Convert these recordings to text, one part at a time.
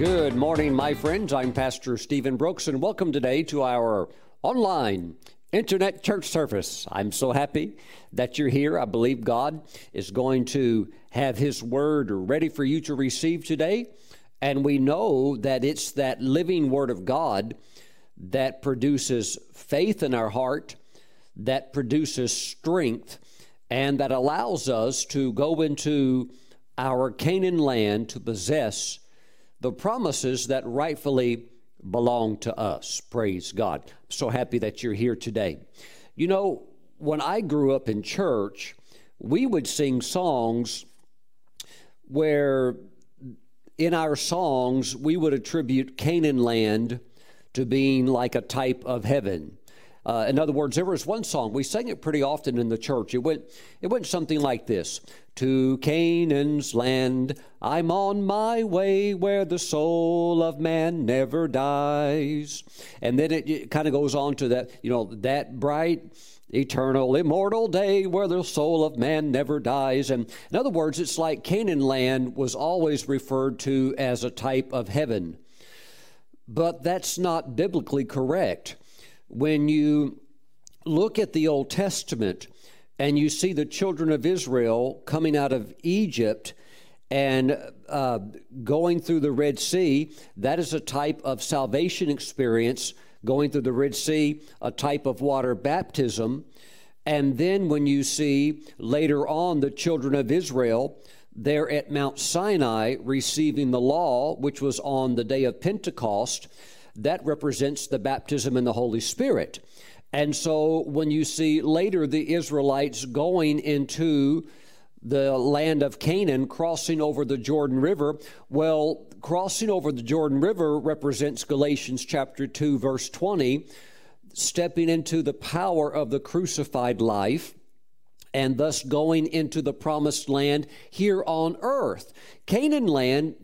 Good morning, my friends. I'm Pastor Stephen Brooks, and welcome today to our online internet church service. I'm so happy that you're here. I believe God is going to have His word ready for you to receive today. And we know that it's that living word of God that produces faith in our heart, that produces strength, and that allows us to go into our Canaan land to possess the promises that rightfully belong to us. Praise God. I'm so happy that you're here today. You know, when I grew up in church, we would sing songs where in our songs we would attribute Canaan land to being like a type of heaven. Uh, in other words, there was one song we sang it pretty often in the church. It went, it went something like this: To Canaan's land, I'm on my way, where the soul of man never dies. And then it, it kind of goes on to that, you know, that bright eternal, immortal day where the soul of man never dies. And in other words, it's like Canaan land was always referred to as a type of heaven. But that's not biblically correct when you look at the Old Testament and you see the children of Israel coming out of Egypt and uh, going through the Red Sea, that is a type of salvation experience. Going through the Red Sea, a type of water baptism. And then when you see later on the children of Israel, they're at Mount Sinai receiving the law, which was on the day of Pentecost that represents the baptism in the Holy Spirit. And so when you see later the Israelites going into the land of Canaan, crossing over the Jordan River, well, crossing over the Jordan River represents Galatians chapter 2, verse 20, stepping into the power of the crucified life and thus going into the promised land here on earth. Canaan land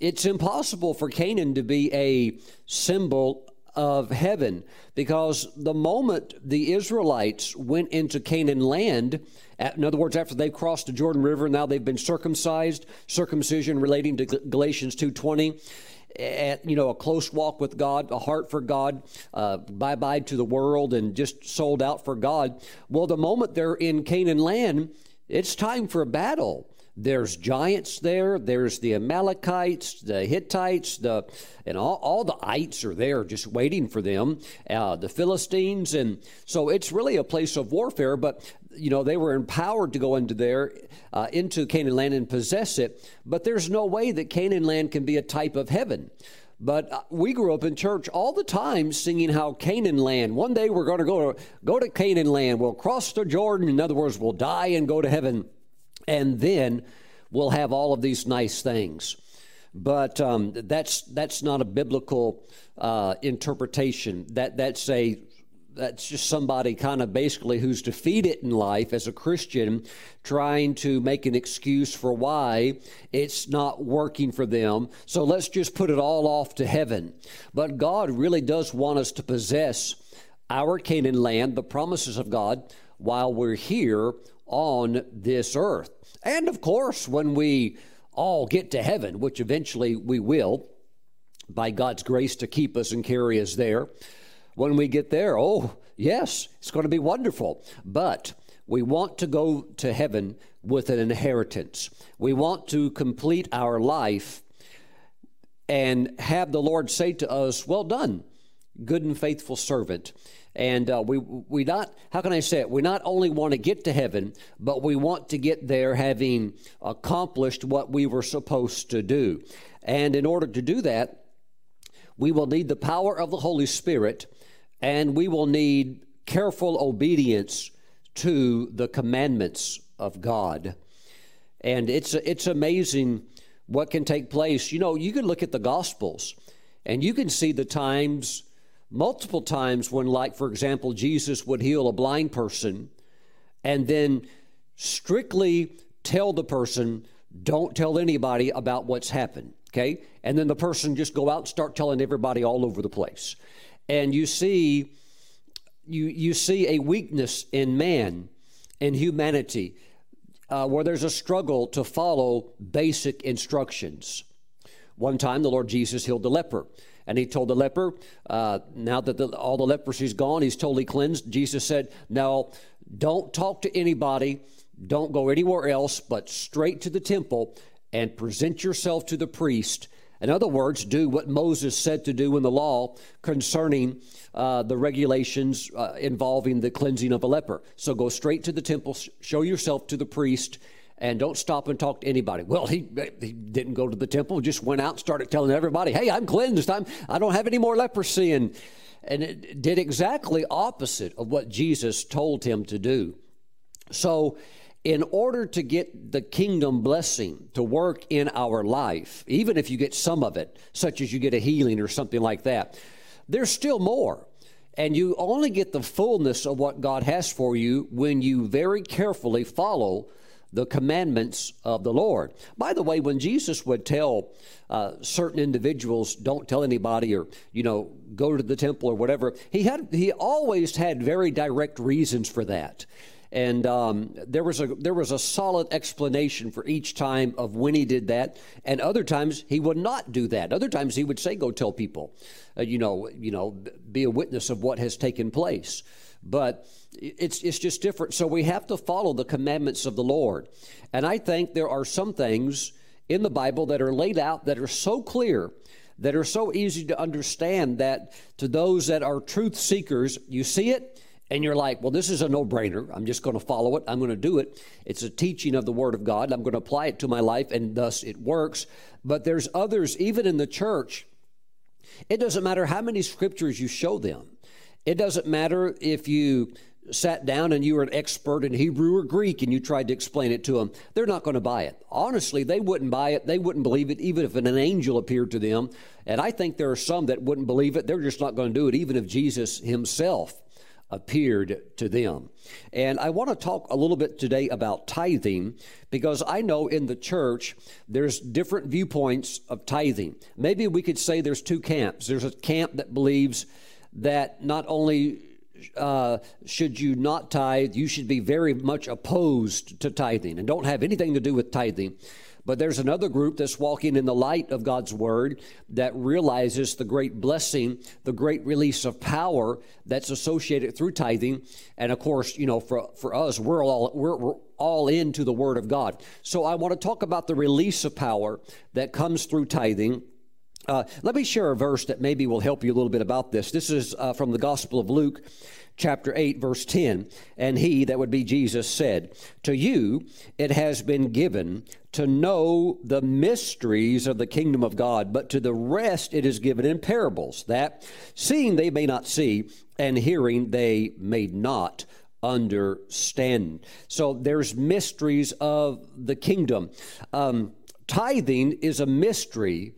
it's impossible for Canaan to be a symbol of heaven because the moment the Israelites went into Canaan land, in other words, after they crossed the Jordan River, now they've been circumcised, circumcision relating to Galatians 2.20, at you know a close walk with God, a heart for God, uh, bye bye to the world, and just sold out for God. Well, the moment they're in Canaan land, it's time for a battle. There's giants there. There's the Amalekites, the Hittites, the and all, all the ites are there, just waiting for them. Uh, the Philistines, and so it's really a place of warfare. But you know they were empowered to go into there, uh, into Canaan land and possess it. But there's no way that Canaan land can be a type of heaven. But uh, we grew up in church all the time singing how Canaan land. One day we're going to go to go to Canaan land. We'll cross the Jordan. In other words, we'll die and go to heaven and then we'll have all of these nice things. But um, that's that's not a biblical uh, interpretation. That that's a that's just somebody kind of basically who's defeated in life as a Christian, trying to make an excuse for why it's not working for them. So let's just put it all off to heaven. But God really does want us to possess our Canaan land, the promises of God, while we're here on this earth. And of course, when we all get to heaven, which eventually we will, by God's grace to keep us and carry us there, when we get there, oh, yes, it's going to be wonderful. But we want to go to heaven with an inheritance. We want to complete our life and have the Lord say to us, Well done, good and faithful servant. And uh, we, we not, how can I say it? We not only want to get to heaven, but we want to get there having accomplished what we were supposed to do. And in order to do that, we will need the power of the Holy Spirit and we will need careful obedience to the commandments of God. And it's, it's amazing what can take place. You know, you can look at the Gospels and you can see the times multiple times when, like, for example, Jesus would heal a blind person and then strictly tell the person, don't tell anybody about what's happened, okay? And then the person just go out and start telling everybody all over the place. And you see, you, you see a weakness in man and humanity uh, where there's a struggle to follow basic instructions. One time, the Lord Jesus healed the leper. And he told the leper, uh, now that the, all the leprosy's gone, he's totally cleansed. Jesus said, Now, don't talk to anybody, don't go anywhere else, but straight to the temple and present yourself to the priest. In other words, do what Moses said to do in the law concerning uh, the regulations uh, involving the cleansing of a leper. So go straight to the temple, show yourself to the priest, and don't stop and talk to anybody. Well, he, he didn't go to the temple, just went out and started telling everybody, hey, I'm cleansed. I'm, I don't have any more leprosy. And, and it did exactly opposite of what Jesus told him to do. So, in order to get the kingdom blessing to work in our life, even if you get some of it, such as you get a healing or something like that, there's still more. And you only get the fullness of what God has for you when you very carefully follow the commandments of the Lord. By the way, when Jesus would tell uh, certain individuals, "Don't tell anybody," or you know, go to the temple or whatever, he had he always had very direct reasons for that. And um, there was a there was a solid explanation for each time of when he did that, and other times he would not do that. Other times he would say, "Go tell people," uh, you know, you know, be a witness of what has taken place. But it's, it's just different. So we have to follow the commandments of the Lord. And I think there are some things in the Bible that are laid out that are so clear, that are so easy to understand that to those that are truth seekers, you see it and you're like, well, this is a no brainer. I'm just going to follow it. I'm going to do it. It's a teaching of the Word of God. I'm going to apply it to my life, and thus it works. But there's others, even in the church, it doesn't matter how many scriptures you show them. It doesn't matter if you sat down and you were an expert in Hebrew or Greek and you tried to explain it to them, they're not going to buy it. Honestly, they wouldn't buy it. They wouldn't believe it, even if an angel appeared to them. And I think there are some that wouldn't believe it. They're just not going to do it, even if Jesus himself appeared to them. And I want to talk a little bit today about tithing because I know in the church there's different viewpoints of tithing. Maybe we could say there's two camps. There's a camp that believes that not only uh, should you not tithe, you should be very much opposed to tithing and don't have anything to do with tithing. But there's another group that's walking in the light of God's word that realizes the great blessing, the great release of power that's associated through tithing. And of course, you know, for, for us, we're all, we're, we're all into the word of God. So I want to talk about the release of power that comes through tithing uh, let me share a verse that maybe will help you a little bit about this. This is uh, from the Gospel of Luke, chapter 8, verse 10. And he, that would be Jesus, said, To you it has been given to know the mysteries of the kingdom of God, but to the rest it is given in parables, that seeing they may not see, and hearing they may not understand. So there's mysteries of the kingdom. Um, tithing is a mystery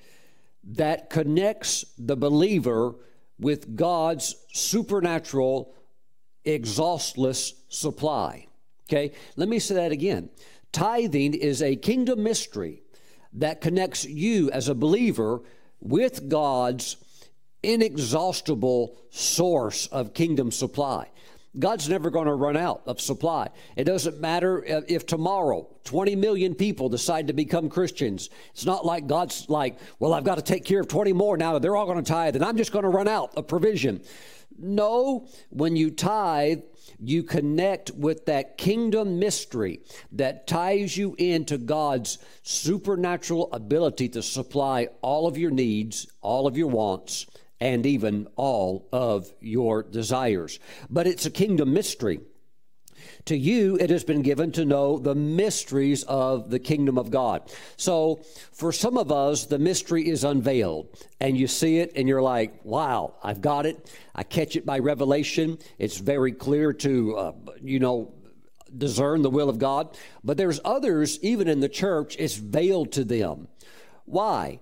that connects the believer with God's supernatural, exhaustless supply. Okay, let me say that again. Tithing is a kingdom mystery that connects you as a believer with God's inexhaustible source of kingdom supply. God's never going to run out of supply. It doesn't matter uh, if tomorrow 20 million people decide to become Christians. It's not like God's like, well, I've got to take care of 20 more now. They're all going to tithe, and I'm just going to run out of provision. No, when you tithe, you connect with that kingdom mystery that ties you into God's supernatural ability to supply all of your needs, all of your wants, and even all of your desires. But it's a kingdom mystery. To you, it has been given to know the mysteries of the kingdom of God. So, for some of us, the mystery is unveiled, and you see it, and you're like, wow, I've got it. I catch it by revelation. It's very clear to, uh, you know, discern the will of God. But there's others, even in the church, it's veiled to them. Why?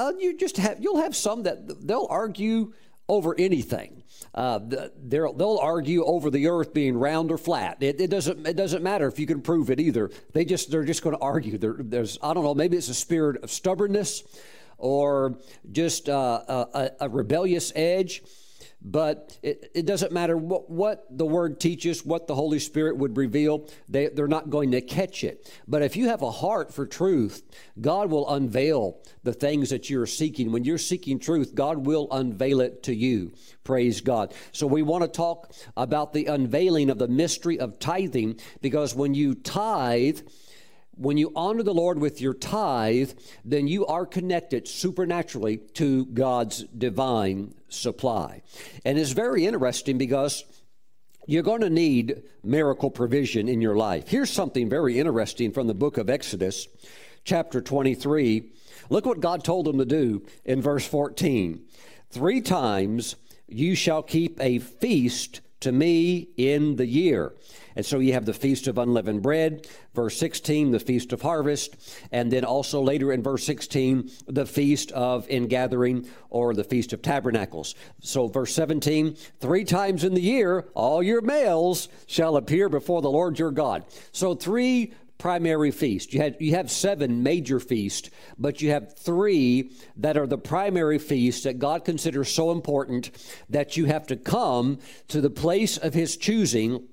Uh, you just have you'll have some that they'll argue over anything. Uh, they'll argue over the earth being round or flat. It, it, doesn't it doesn't matter if you can prove it either. They just they're just going to argue. There, there's I don't know maybe it's a spirit of stubbornness or just uh, a, a rebellious edge. But it, it doesn't matter what, what the Word teaches, what the Holy Spirit would reveal, they, they're not going to catch it. But if you have a heart for truth, God will unveil the things that you're seeking. When you're seeking truth, God will unveil it to you. Praise God. So we want to talk about the unveiling of the mystery of tithing because when you tithe, when you honor the Lord with your tithe, then you are connected supernaturally to God's divine supply. And it's very interesting because you're going to need miracle provision in your life. Here's something very interesting from the book of Exodus, chapter 23. Look what God told them to do in verse 14. Three times you shall keep a feast to me in the year. And so you have the Feast of Unleavened Bread, verse 16, the Feast of Harvest, and then also later in verse 16, the Feast of Ingathering or the Feast of Tabernacles. So, verse 17, three times in the year, all your males shall appear before the Lord your God. So, three primary feast. You, had, you have seven major feasts, but you have three that are the primary feasts that God considers so important that you have to come to the place of His choosing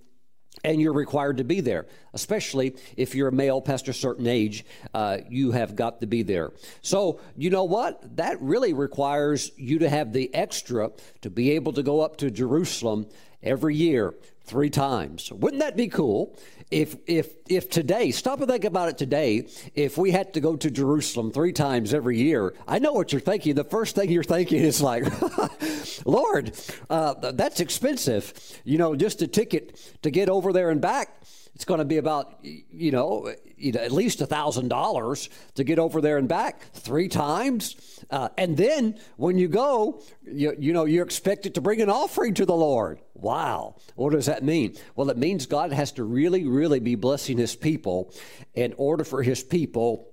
and you're required to be there, especially if you're a male past a certain age. Uh, you have got to be there. So, you know what? That really requires you to have the extra to be able to go up to Jerusalem every year three times. Wouldn't that be cool? If if if today, stop and think about it today, if we had to go to Jerusalem three times every year, I know what you're thinking. The first thing you're thinking is like, Lord, uh, that's expensive. You know, just a ticket to get over there and back it's going to be about you know, at least a thousand dollars to get over there and back three times. Uh, and then when you go you, you know you're expected to bring an offering to the lord. Wow. What does that mean? Well it means god has to really really be blessing his people in order for his people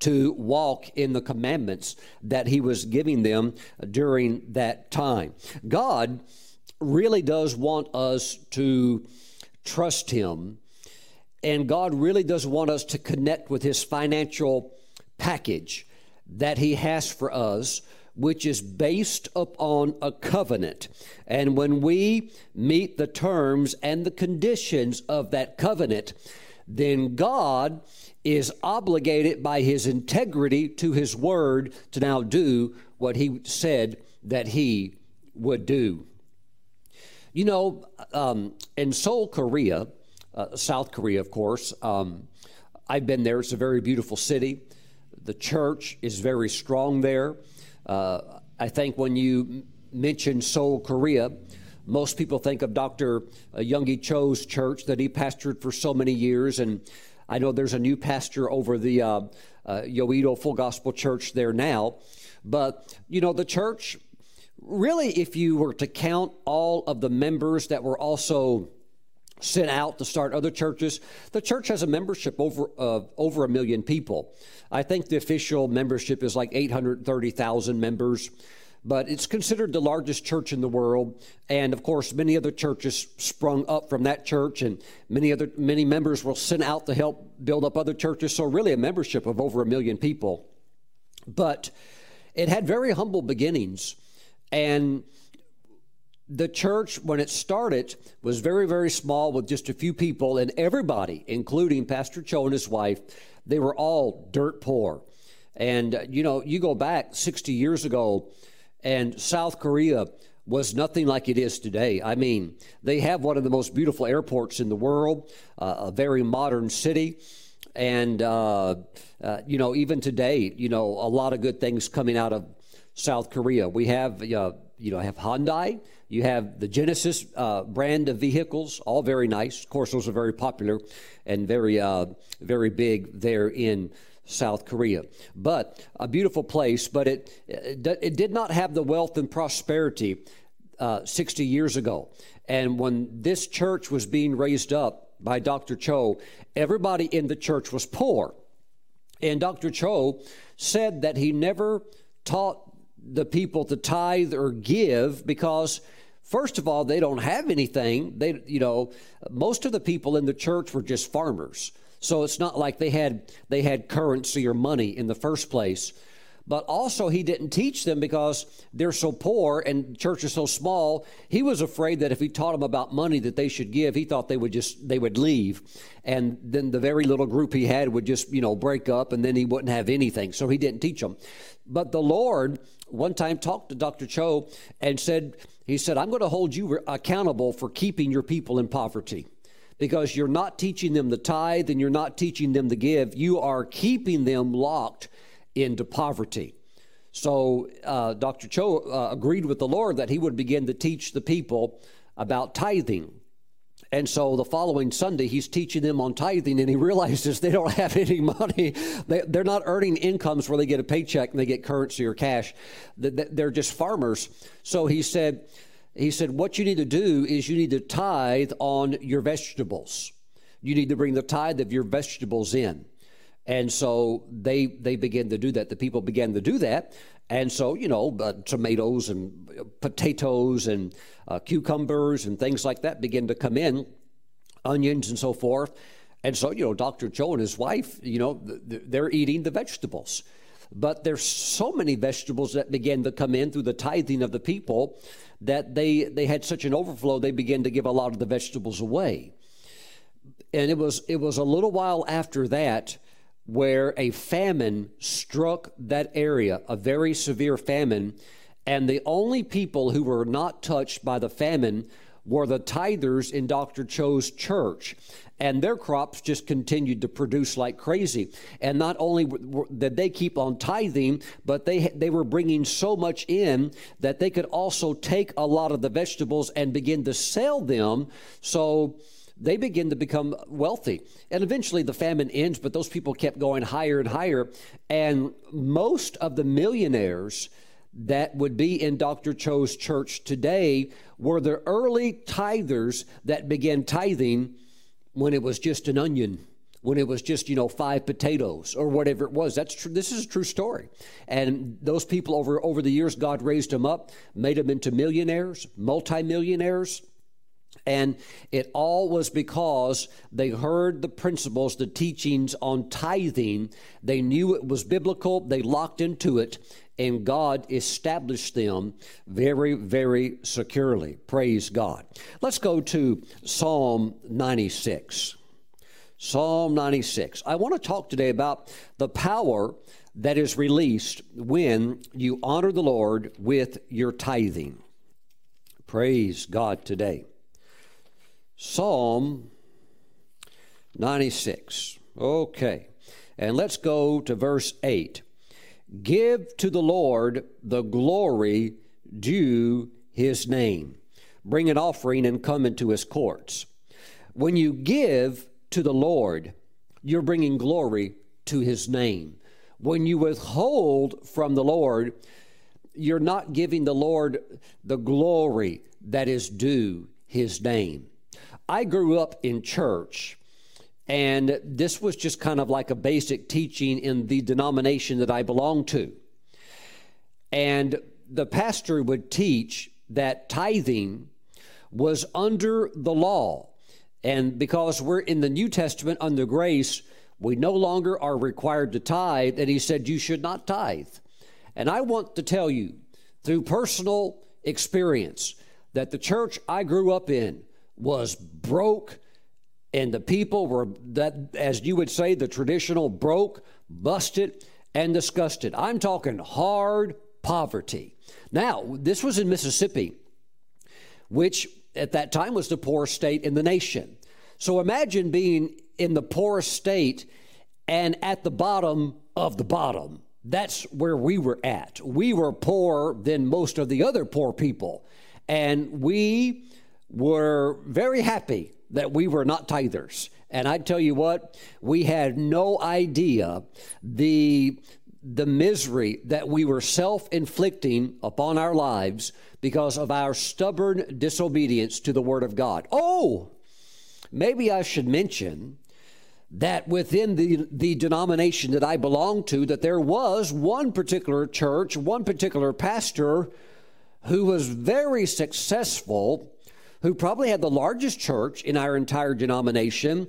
to walk in the commandments that he was giving them during that time. God really does want us to trust him and God really does want us to connect with His financial package that He has for us, which is based upon a covenant. And when we meet the terms and the conditions of that covenant, then God is obligated by His integrity to His word to now do what He said that He would do. You know, um, in Seoul, Korea, uh, South Korea, of course. Um, I've been there. It's a very beautiful city. The church is very strong there. Uh, I think when you mention Seoul, Korea, most people think of Dr. Uh, Yonggi Cho's church that he pastored for so many years. And I know there's a new pastor over the uh, uh, Yoido Full Gospel Church there now. But, you know, the church, really, if you were to count all of the members that were also sent out to start other churches. The church has a membership over uh, over a million people. I think the official membership is like 830,000 members, but it's considered the largest church in the world. And of course, many other churches sprung up from that church, and many other many members were sent out to help build up other churches. So really, a membership of over a million people. But it had very humble beginnings, and the church, when it started, was very, very small with just a few people, and everybody, including Pastor Cho and his wife, they were all dirt poor. And, uh, you know, you go back 60 years ago, and South Korea was nothing like it is today. I mean, they have one of the most beautiful airports in the world, uh, a very modern city. And, uh, uh, you know, even today, you know, a lot of good things coming out of South Korea. We have, uh, you know, have Hyundai, you have the Genesis uh, brand of vehicles, all very nice. Of course, those are very popular and very, uh, very big there in South Korea. But a beautiful place, but it, it did not have the wealth and prosperity uh, 60 years ago. And when this church was being raised up by Dr. Cho, everybody in the church was poor. And Dr. Cho said that he never taught the people to tithe or give because first of all they don't have anything they you know most of the people in the church were just farmers so it's not like they had they had currency or money in the first place but also he didn't teach them because they're so poor and church is so small. He was afraid that if he taught them about money that they should give, he thought they would just they would leave, and then the very little group he had would just you know break up, and then he wouldn't have anything. So he didn't teach them. But the Lord one time talked to Dr. Cho and said, he said, I'm going to hold you accountable for keeping your people in poverty because you're not teaching them the tithe and you're not teaching them the give. You are keeping them locked into poverty. So uh, Dr. Cho uh, agreed with the Lord that he would begin to teach the people about tithing. And so the following Sunday, he's teaching them on tithing, and he realizes they don't have any money. They, are not earning incomes where they get a paycheck and they get currency or cash. They're just farmers. So he said, he said, what you need to do is you need to tithe on your vegetables. You need to bring the tithe of your vegetables in. And so they they began to do that. The people began to do that. And so, you know, uh, tomatoes and potatoes and uh, cucumbers and things like that begin to come in, onions and so forth. And so, you know, Dr. Cho and his wife, you know, they're eating the vegetables. But there's so many vegetables that began to come in through the tithing of the people that they, they had such an overflow, they began to give a lot of the vegetables away. And it was, it was a little while after that where a famine struck that area, a very severe famine, and the only people who were not touched by the famine were the tithers in Dr. Cho's church. And their crops just continued to produce like crazy. And not only did they keep on tithing, but they, they were bringing so much in that they could also take a lot of the vegetables and begin to sell them. So, they begin to become wealthy. And eventually the famine ends, but those people kept going higher and higher. And most of the millionaires that would be in Dr. Cho's church today were the early tithers that began tithing when it was just an onion when it was just you know five potatoes or whatever it was that's true this is a true story and those people over over the years god raised them up made them into millionaires multimillionaires and it all was because they heard the principles, the teachings on tithing. They knew it was biblical, they locked into it, and God established them very, very securely. Praise God. Let's go to Psalm 96. Psalm 96. I want to talk today about the power that is released when you honor the Lord with your tithing. Praise God today. Psalm 96. Okay. And let's go to verse 8. Give to the Lord the glory due his name. Bring an offering and come into his courts. When you give to the Lord, you're bringing glory to his name. When you withhold from the Lord, you're not giving the Lord the glory that is due his name. I grew up in church, and this was just kind of like a basic teaching in the denomination that I belonged to. And the pastor would teach that tithing was under the law. And because we're in the New Testament under grace, we no longer are required to tithe. And he said, You should not tithe. And I want to tell you through personal experience that the church I grew up in was broke, and the people were that, as you would say, the traditional broke, busted, and disgusted. I'm talking hard poverty. Now, this was in Mississippi, which at that time was the poorest state in the nation. So imagine being in the poorest state and at the bottom of the bottom. That's where we were at. We were poorer than most of the other poor people. And we were very happy that we were not tithers. And I tell you what, we had no idea the the misery that we were self inflicting upon our lives because of our stubborn disobedience to the Word of God. Oh, maybe I should mention that within the, the denomination that I belong to, that there was one particular church, one particular pastor who was very successful who probably had the largest church in our entire denomination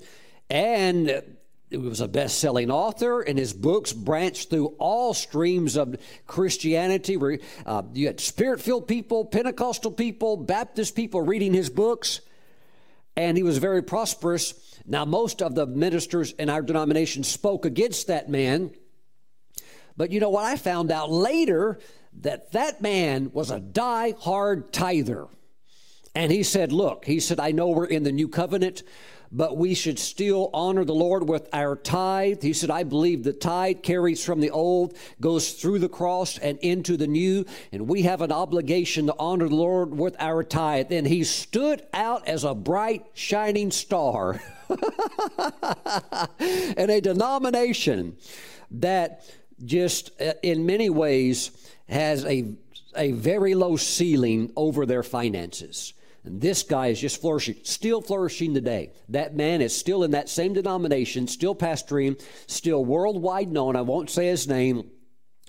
and he was a best selling author, and his books branched through all streams of Christianity. Uh, you had spirit filled people, Pentecostal people, Baptist people reading his books, and he was very prosperous. Now, most of the ministers in our denomination spoke against that man. But you know what? I found out later that that man was a die-hard tither. And he said, Look, he said, I know we're in the new covenant, but we should still honor the Lord with our tithe. He said, I believe the tithe carries from the old, goes through the cross and into the new, and we have an obligation to honor the Lord with our tithe. And he stood out as a bright, shining star in a denomination that just uh, in many ways has a, a very low ceiling over their finances. And this guy is just flourishing, still flourishing today. That man is still in that same denomination, still pastoring, still worldwide known. I won't say his name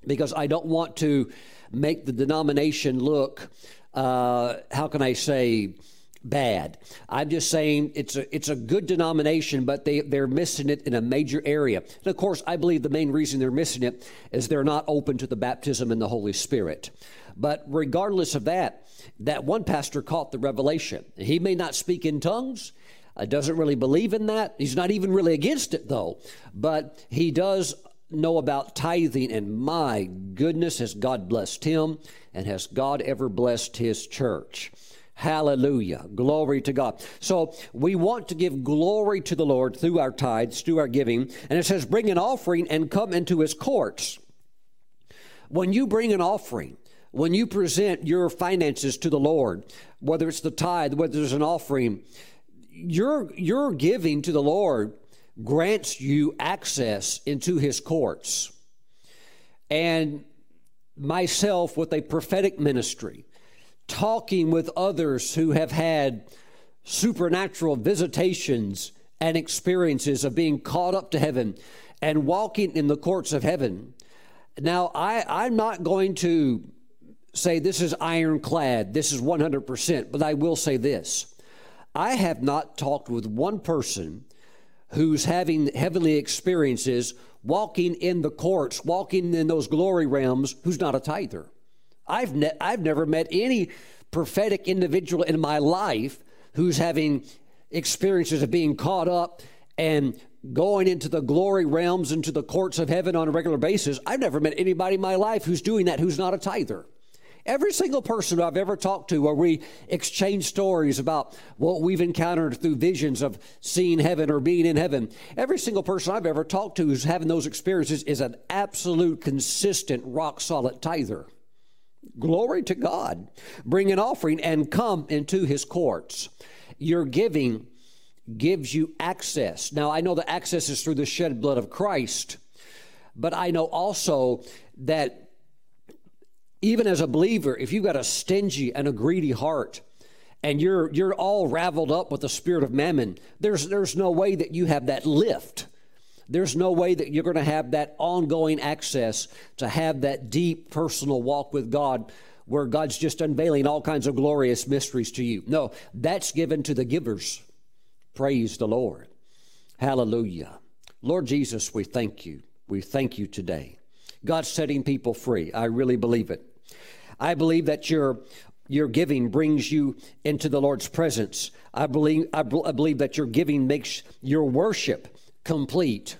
because I don't want to make the denomination look, uh, how can I say, bad. I'm just saying it's a it's a good denomination, but they they're missing it in a major area. And of course, I believe the main reason they're missing it is they're not open to the baptism in the Holy Spirit. But regardless of that, that one pastor caught the revelation. He may not speak in tongues. Uh, doesn't really believe in that. He's not even really against it though, but he does know about tithing, and my goodness, has God blessed him, and has God ever blessed his church? Hallelujah. Glory to God. So we want to give glory to the Lord through our tithes, through our giving. And it says, bring an offering and come into his courts. When you bring an offering, when you present your finances to the Lord, whether it's the tithe, whether it's an offering, your, your giving to the Lord grants you access into his courts. And myself with a prophetic ministry, talking with others who have had supernatural visitations and experiences of being caught up to heaven and walking in the courts of heaven. Now, I, I'm not going to say this is ironclad, this is 100%, but I will say this. I have not talked with one person who's having heavenly experiences, walking in the courts, walking in those glory realms, who's not a tither. I've, ne- I've never met any prophetic individual in my life who's having experiences of being caught up and going into the glory realms, into the courts of heaven on a regular basis. I've never met anybody in my life who's doing that who's not a tither. Every single person I've ever talked to, where we exchange stories about what we've encountered through visions of seeing heaven or being in heaven, every single person I've ever talked to who's having those experiences is an absolute, consistent, rock solid tither. Glory to God. Bring an offering and come into his courts. Your giving gives you access. Now, I know the access is through the shed blood of Christ, but I know also that even as a believer, if you've got a stingy and a greedy heart, and you're you're all raveled up with the spirit of mammon, there's there's no way that you have that lift there's no way that you're going to have that ongoing access to have that deep personal walk with God where God's just unveiling all kinds of glorious mysteries to you. No, that's given to the givers. Praise the Lord. Hallelujah. Lord Jesus, we thank you. We thank you today. God's setting people free. I really believe it. I believe that your your giving brings you into the Lord's presence. I believe I, believe that your giving makes your worship complete.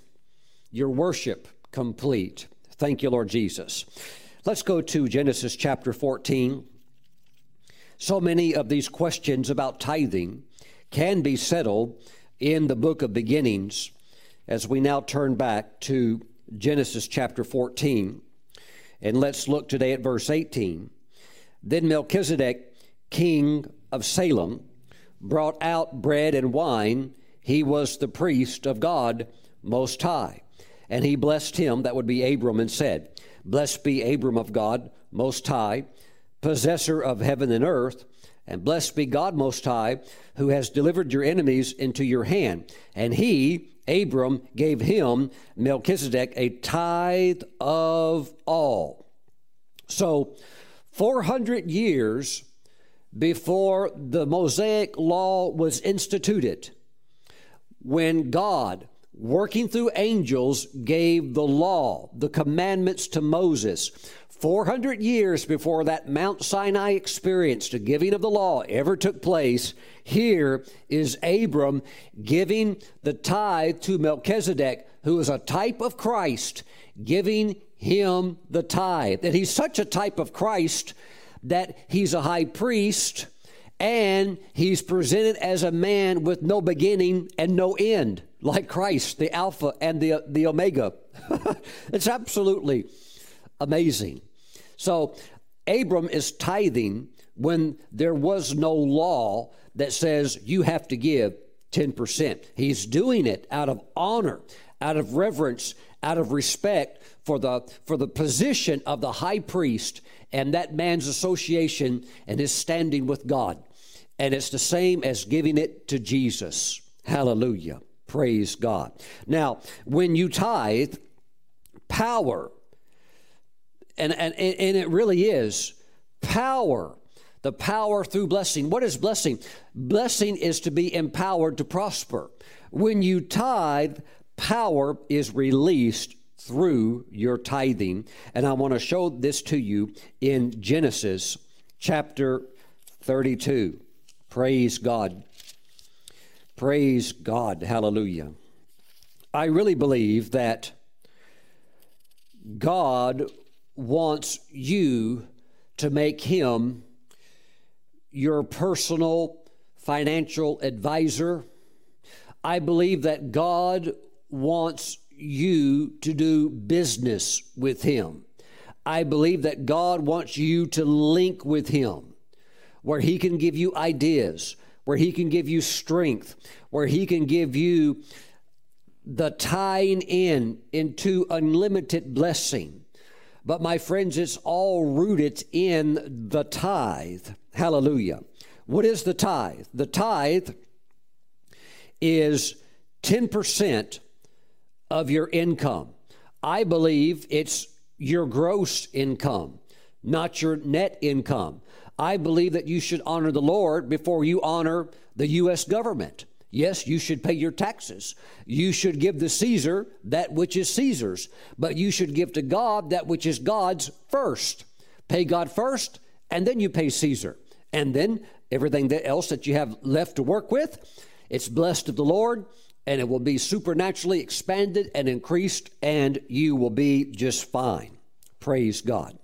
Your worship complete. Thank you, Lord Jesus. Let's go to Genesis chapter 14. So many of these questions about tithing can be settled in the book of beginnings as we now turn back to Genesis chapter 14. And let's look today at verse 18. Then Melchizedek, king of Salem, brought out bread and wine he was the priest of God Most High. And he blessed him, that would be Abram, and said, Blessed be Abram of God Most High, possessor of heaven and earth, and blessed be God Most High, who has delivered your enemies into your hand. And he, Abram, gave him, Melchizedek, a tithe of all. So, 400 years before the Mosaic law was instituted, when God working through angels, gave the law, the commandments to Moses. 400 years before that Mount Sinai experience, the giving of the law, ever took place, here is Abram giving the tithe to Melchizedek, who is a type of Christ, giving him the tithe. And he's such a type of Christ that he's a high priest and he's presented as a man with no beginning and no end, like Christ, the Alpha and the, the Omega. it's absolutely amazing. So, Abram is tithing when there was no law that says you have to give 10%. He's doing it out of honor, out of reverence, out of respect for the, for the position of the high priest and that man's association and his standing with God. And it's the same as giving it to Jesus. Hallelujah. Praise God. Now, when you tithe, power, and, and, and it really is power, the power through blessing. What is blessing? Blessing is to be empowered to prosper. When you tithe, power is released through your tithing. And I want to show this to you in Genesis chapter 32. Praise God. Praise God. Hallelujah. I really believe that God wants you to make him your personal financial advisor. I believe that God wants you to do business with Him. I believe that God wants you to link with Him where He can give you ideas, where He can give you strength, where He can give you the tying in into unlimited blessing. But my friends, it's all rooted in the tithe. Hallelujah. What is the tithe? The tithe is 10% of your income. I believe it's your gross income, not your net income. I believe that you should honor the Lord before you honor the U.S. government. Yes, you should pay your taxes. You should give the Caesar that which is Caesar's, but you should give to God that which is God's first. Pay God first, and then you pay Caesar. And then everything else that you have left to work with, it's blessed of the Lord and it will be supernaturally expanded and increased, and you will be just fine. Praise God.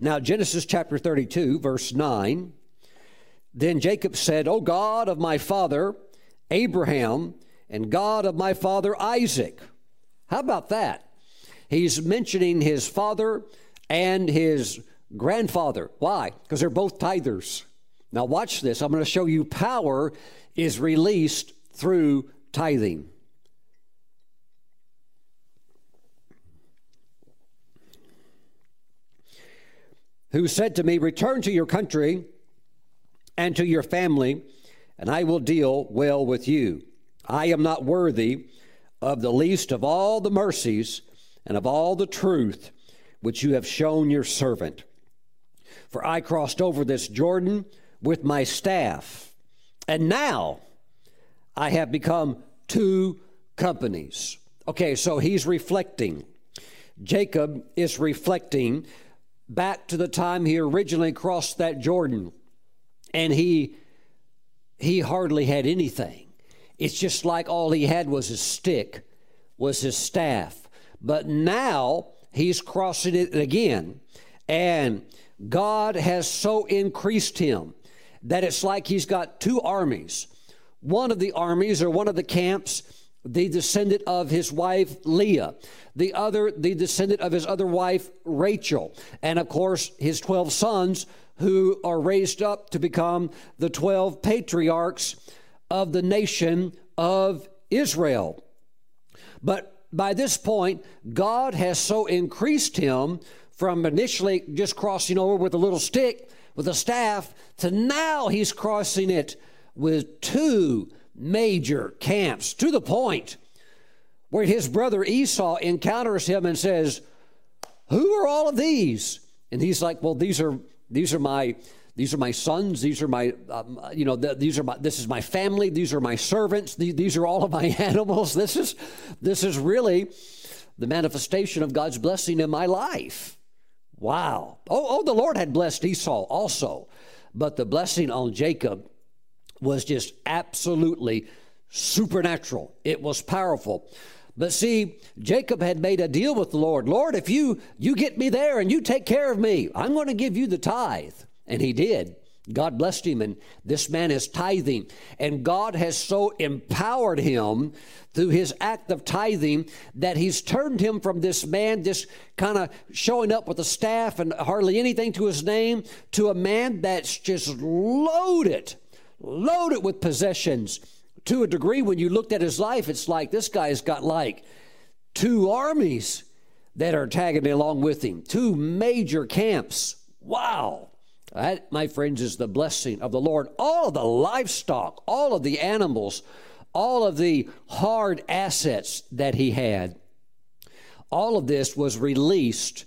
Now, Genesis chapter 32, verse 9. Then Jacob said, O God of my father Abraham and God of my father Isaac. How about that? He's mentioning his father and his grandfather. Why? Because they're both tithers. Now, watch this. I'm going to show you power is released through tithing. Who said to me, Return to your country and to your family, and I will deal well with you. I am not worthy of the least of all the mercies and of all the truth which you have shown your servant. For I crossed over this Jordan with my staff, and now I have become two companies. Okay, so he's reflecting. Jacob is reflecting back to the time he originally crossed that Jordan and he he hardly had anything. It's just like all he had was his stick, was his staff. But now he's crossing it again and God has so increased him that it's like he's got two armies one of the armies or one of the camps, the descendant of his wife Leah, the other, the descendant of his other wife Rachel, and of course his 12 sons who are raised up to become the 12 patriarchs of the nation of Israel. But by this point, God has so increased him from initially just crossing over with a little stick, with a staff, to now he's crossing it with two major camps to the point where his brother Esau encounters him and says, Who are all of these? And he's like, Well, these are these are my These are my sons. These are my, um, you know, the, these are my, this is my family. These are my servants. These, these are all of my animals. This is, this is really the manifestation of God's blessing in my life. Wow. Oh, oh, the Lord had blessed Esau also, but the blessing on Jacob was just absolutely supernatural. It was powerful. But see, Jacob had made a deal with the Lord. Lord, if you you get me there and you take care of me, I'm going to give you the tithe. And he did. God blessed him, and this man is tithing. And God has so empowered him through his act of tithing that he's turned him from this man just kind of showing up with a staff and hardly anything to his name to a man that's just loaded, loaded with possessions. To a degree, when you looked at his life, it's like this guy's got like two armies that are tagging along with him, two major camps. Wow. That, my friends, is the blessing of the Lord. All of the livestock, all of the animals, all of the hard assets that he had, all of this was released.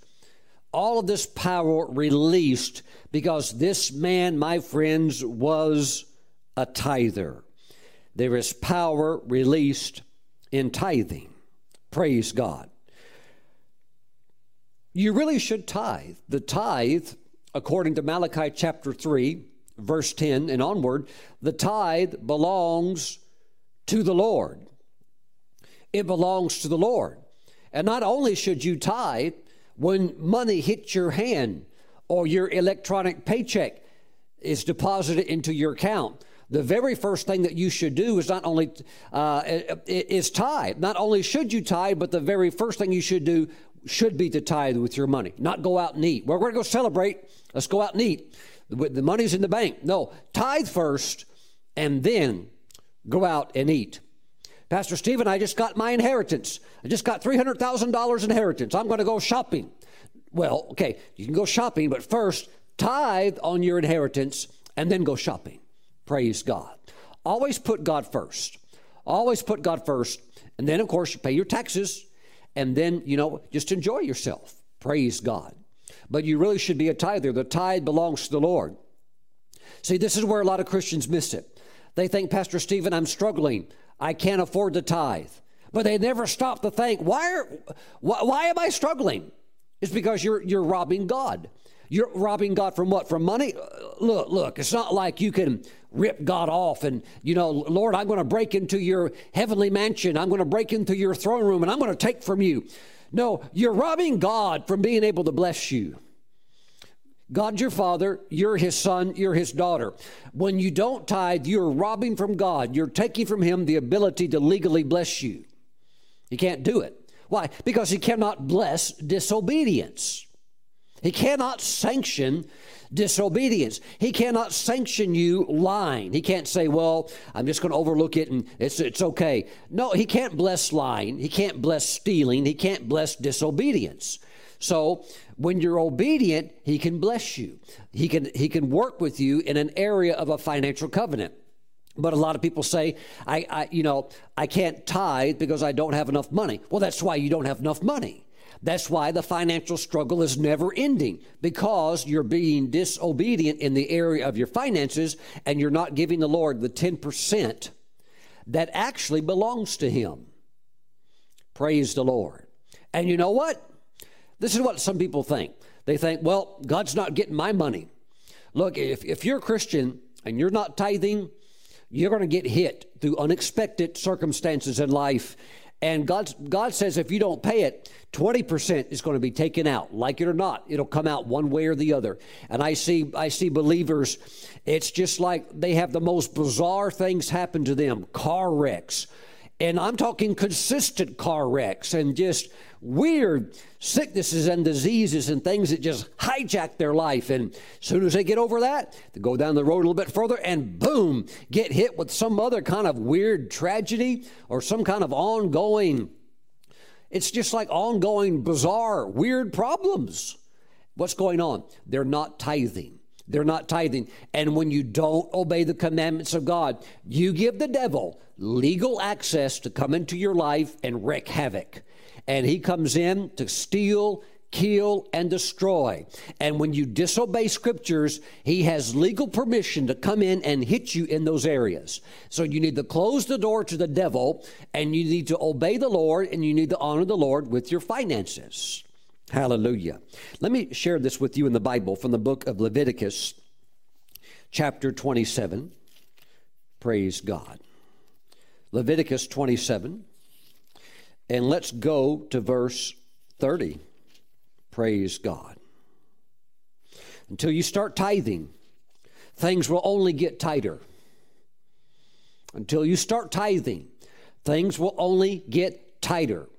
All of this power released because this man, my friends, was a tither. There is power released in tithing. Praise God. You really should tithe. The tithe according to Malachi chapter 3, verse 10 and onward, the tithe belongs to the Lord. It belongs to the Lord. And not only should you tithe when money hits your hand or your electronic paycheck is deposited into your account, the very first thing that you should do is not only uh, is tithe. Not only should you tithe, but the very first thing you should do should be to tithe with your money, not go out and eat. We're going to go celebrate. Let's go out and eat. The money's in the bank. No, tithe first and then go out and eat. Pastor Stephen, I just got my inheritance. I just got $300,000 inheritance. I'm going to go shopping. Well, okay, you can go shopping, but first tithe on your inheritance and then go shopping. Praise God. Always put God first. Always put God first. And then, of course, you pay your taxes and then, you know, just enjoy yourself. Praise God. But you really should be a tither. The tithe belongs to the Lord. See, this is where a lot of Christians miss it. They think, Pastor Stephen, I'm struggling. I can't afford to tithe. But they never stop to think, why, are, why, why am I struggling? It's because you're, you're robbing God. You're robbing God from what? From money? Uh, look, look, it's not like you can rip God off and, you know, Lord, I'm going to break into your heavenly mansion. I'm going to break into your throne room and I'm going to take from you. No, you're robbing God from being able to bless you. God's your father, you're his son, you're his daughter. When you don't tithe, you're robbing from God. You're taking from him the ability to legally bless you. He can't do it. Why? Because he cannot bless disobedience. He cannot sanction disobedience. He cannot sanction you lying. He can't say, well, I'm just going to overlook it and it's, it's okay. No, he can't bless lying. He can't bless stealing. He can't bless disobedience. So when you're obedient, he can bless you. He can, he can work with you in an area of a financial covenant. But a lot of people say, I, I, you know, I can't tithe because I don't have enough money. Well, that's why you don't have enough money. That's why the financial struggle is never ending because you're being disobedient in the area of your finances and you're not giving the Lord the 10% that actually belongs to Him. Praise the Lord. And you know what? This is what some people think. They think, well, God's not getting my money. Look, if, if you're a Christian and you're not tithing, you're going to get hit through unexpected circumstances in life and God, God says if you don't pay it, 20% is going to be taken out. Like it or not, it'll come out one way or the other. And I see, I see believers, it's just like they have the most bizarre things happen to them car wrecks. And I'm talking consistent car wrecks and just weird sicknesses and diseases and things that just hijack their life. And as soon as they get over that, they go down the road a little bit further and boom, get hit with some other kind of weird tragedy or some kind of ongoing, it's just like ongoing, bizarre, weird problems. What's going on? They're not tithing. They're not tithing. And when you don't obey the commandments of God, you give the devil legal access to come into your life and wreak havoc and he comes in to steal, kill, and destroy. And when you disobey scriptures, he has legal permission to come in and hit you in those areas. So you need to close the door to the devil, and you need to obey the Lord, and you need to honor the Lord with your finances. Hallelujah. Let me share this with you in the Bible from the book of Leviticus, chapter 27. Praise God. Leviticus 27. And let's go to verse 30. Praise God. Until you start tithing, things will only get tighter. Until you start tithing, things will only get tighter.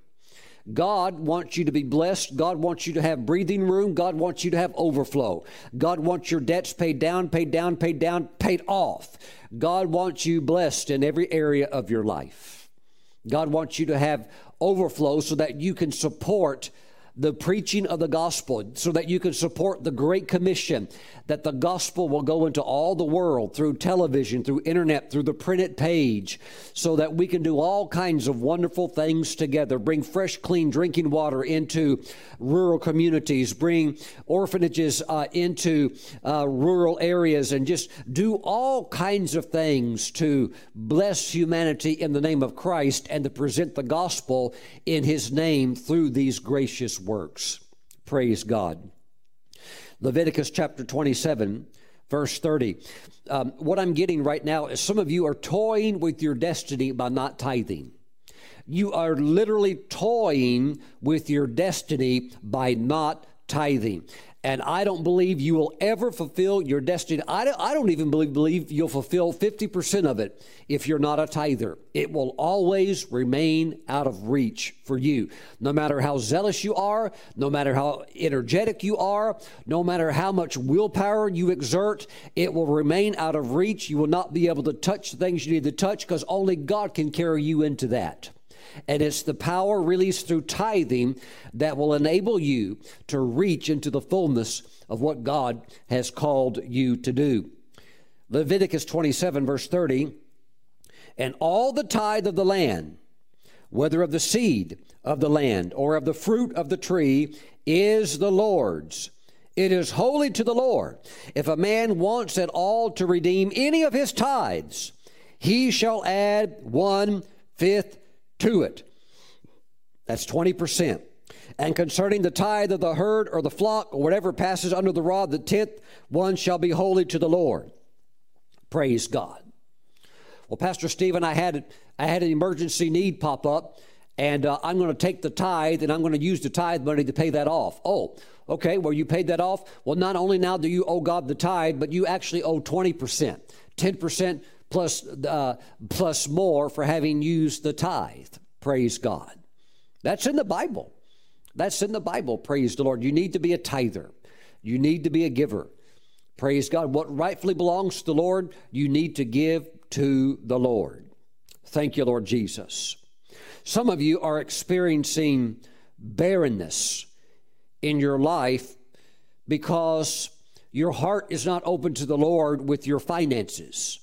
God wants you to be blessed. God wants you to have breathing room. God wants you to have overflow. God wants your debts paid down, paid down, paid down, paid off. God wants you blessed in every area of your life. God wants you to have overflow so that you can support the preaching of the gospel so that you can support the Great Commission, that the gospel will go into all the world through television, through internet, through the printed page, so that we can do all kinds of wonderful things together. Bring fresh, clean drinking water into rural communities, bring orphanages uh, into uh, rural areas, and just do all kinds of things to bless humanity in the name of Christ and to present the gospel in His name through these gracious works. Praise God. Leviticus chapter 27, verse 30. Um, what I'm getting right now is some of you are toying with your destiny by not tithing. You are literally toying with your destiny by not tithing and I don't believe you will ever fulfill your destiny. I don't, I don't even believe, believe you'll fulfill 50% of it if you're not a tither. It will always remain out of reach for you. No matter how zealous you are, no matter how energetic you are, no matter how much willpower you exert, it will remain out of reach. You will not be able to touch the things you need to touch because only God can carry you into that. And it's the power released through tithing that will enable you to reach into the fullness of what God has called you to do. Leviticus 27, verse 30 And all the tithe of the land, whether of the seed of the land or of the fruit of the tree, is the Lord's. It is holy to the Lord. If a man wants at all to redeem any of his tithes, he shall add one fifth to it. That's 20%. And concerning the tithe of the herd or the flock or whatever passes under the rod, the tenth one shall be holy to the Lord. Praise God. Well, Pastor Stephen, I had I had an emergency need pop up, and uh, I'm going to take the tithe and I'm going to use the tithe money to pay that off. Oh, okay. Well, you paid that off. Well, not only now do you owe God the tithe, but you actually owe 20 percent, 10 percent plus, uh, plus more for having used the tithe. Praise God. That's in the Bible. That's in the Bible. Praise the Lord. You need to be a tither, you need to be a giver. Praise God. What rightfully belongs to the Lord, you need to give to the Lord. Thank you, Lord Jesus. Some of you are experiencing barrenness in your life because your heart is not open to the Lord with your finances.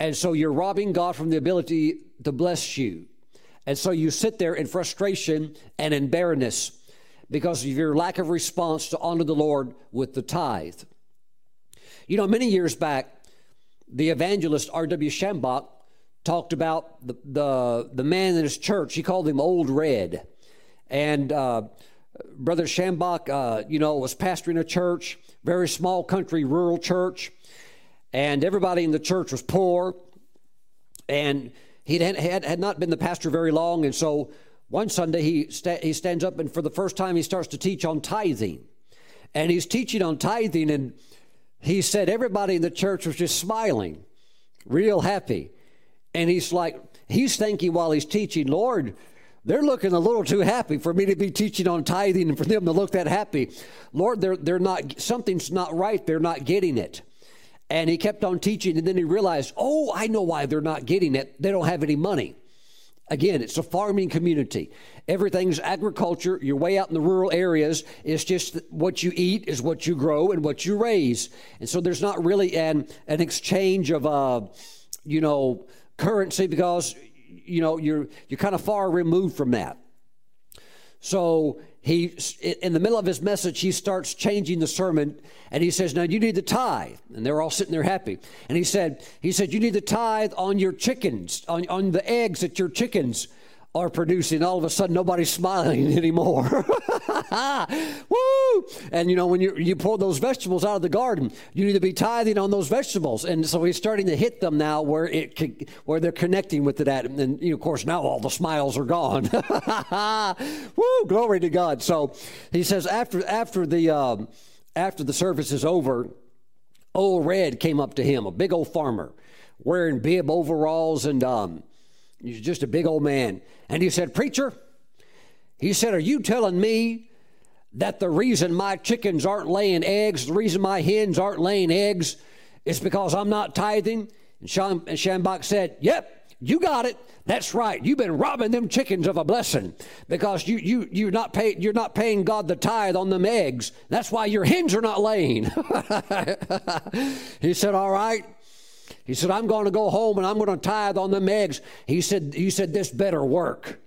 And so you're robbing God from the ability to bless you. And so you sit there in frustration and in barrenness because of your lack of response to honor the Lord with the tithe. You know, many years back, the evangelist R.W. Schambach talked about the, the, the man in his church. He called him Old Red. And uh, Brother Schambach, uh, you know, was pastoring a church, very small country, rural church and everybody in the church was poor, and he had, had, had not been the pastor very long, and so one Sunday he, he stands up and for the first time he starts to teach on tithing. And he's teaching on tithing, and he said everybody in the church was just smiling, real happy. And he's like, he's thinking while he's teaching, Lord, they're looking a little too happy for me to be teaching on tithing and for them to look that happy. Lord, they're, they're not, something's not right. They're not getting it. And he kept on teaching, and then he realized, oh, I know why they're not getting it. They don't have any money. Again, it's a farming community. Everything's agriculture. You're way out in the rural areas. It's just what you eat is what you grow and what you raise. And so there's not really an, an exchange of, uh, you know, currency because, you know, you're, you're kind of far removed from that. So he in the middle of his message he starts changing the sermon and he says now you need the tithe and they're all sitting there happy and he said he said you need the tithe on your chickens on, on the eggs that your chickens are producing. All of a sudden, nobody's smiling anymore. Woo! And you know, when you you pull those vegetables out of the garden, you need to be tithing on those vegetables. And so he's starting to hit them now, where it where they're connecting with it at. And you know, of course, now all the smiles are gone. Woo! Glory to God. So he says after after the um, after the service is over, old Red came up to him, a big old farmer, wearing bib overalls and um, He's just a big old man. And he said, Preacher, he said, Are you telling me that the reason my chickens aren't laying eggs, the reason my hens aren't laying eggs, is because I'm not tithing? And, Schambach said, Yep, you got it. That's right. You've been robbing them chickens of a blessing because you, you, you're, not pay, you're not paying God the tithe on them eggs. That's why your hens are not laying. he said, All right. He said, I'm going to go home and I'm going to tithe on them eggs. He said, he said, this better work.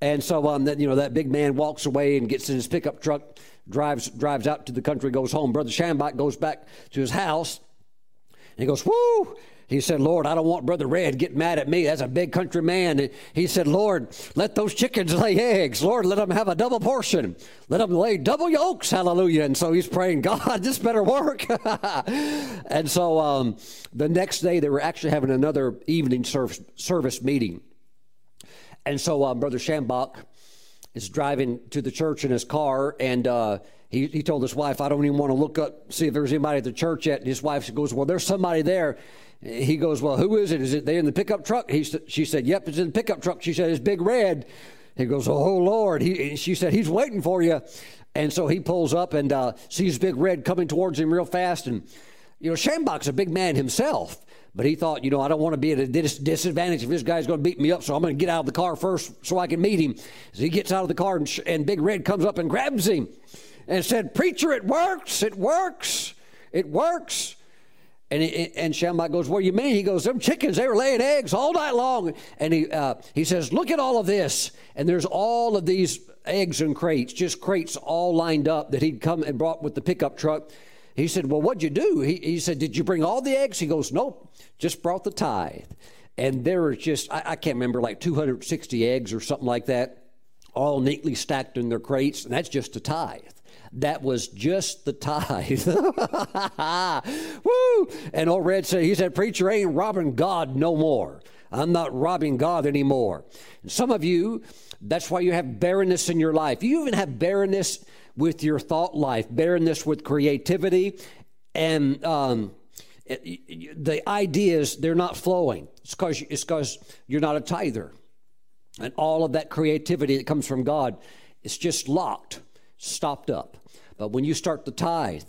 And so, um, that, you know, that big man walks away and gets in his pickup truck, drives, drives out to the country, goes home. Brother Schambach goes back to his house and he goes, whoo, he said, Lord, I don't want Brother Red get mad at me. That's a big country man. And he said, Lord, let those chickens lay eggs. Lord, let them have a double portion. Let them lay double yolks. Hallelujah. And so he's praying, God, this better work. and so um, the next day, they were actually having another evening service, service meeting. And so um, Brother Schambach is driving to the church in his car and uh, he, he told his wife, I don't even want to look up, see if there's anybody at the church yet. And his wife goes, Well, there's somebody there. He goes, Well, who is it? Is it they in the pickup truck? He, she said, Yep, it's in the pickup truck. She said, It's Big Red. He goes, Oh, Lord. He, she said, He's waiting for you. And so he pulls up and uh, sees Big Red coming towards him real fast. And, you know, Schambach's a big man himself. But he thought, you know, I don't want to be at a disadvantage if this guy's going to beat me up, so I'm going to get out of the car first so I can meet him. So he gets out of the car, and, and Big Red comes up and grabs him and said, Preacher, it works, it works, it works. And, and Schambach goes, What do you mean? He goes, Them chickens, they were laying eggs all night long. And he, uh, he says, Look at all of this. And there's all of these eggs and crates, just crates all lined up that he'd come and brought with the pickup truck. He said, Well, what'd you do? He, he said, Did you bring all the eggs? He goes, Nope, just brought the tithe. And there was just, I, I can't remember, like 260 eggs or something like that, all neatly stacked in their crates. And that's just a tithe. That was just the tithe. Woo! And old Red said, he said, preacher ain't robbing God no more. I'm not robbing God anymore. And some of you, that's why you have barrenness in your life. You even have barrenness with your thought life, barrenness with creativity, and um, the ideas, they're not flowing. It's because it's because you're not a tither. And all of that creativity that comes from God is just locked, stopped up. But when you start to tithe,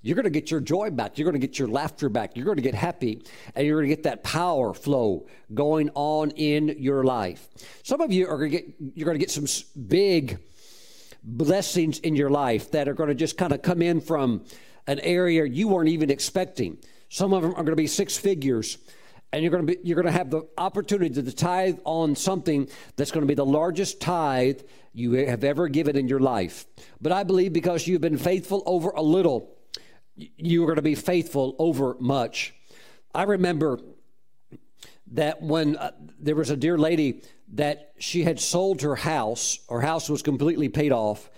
you're going to get your joy back. You're going to get your laughter back. You're going to get happy, and you're going to get that power flow going on in your life. Some of you are going to get you're going to get some big blessings in your life that are going to just kind of come in from an area you weren't even expecting. Some of them are going to be six figures and you're going to be you're going to have the opportunity to tithe on something that's going to be the largest tithe you have ever given in your life. But I believe because you've been faithful over a little, you are going to be faithful over much. I remember that when uh, there was a dear lady that she had sold her house, her house was completely paid off.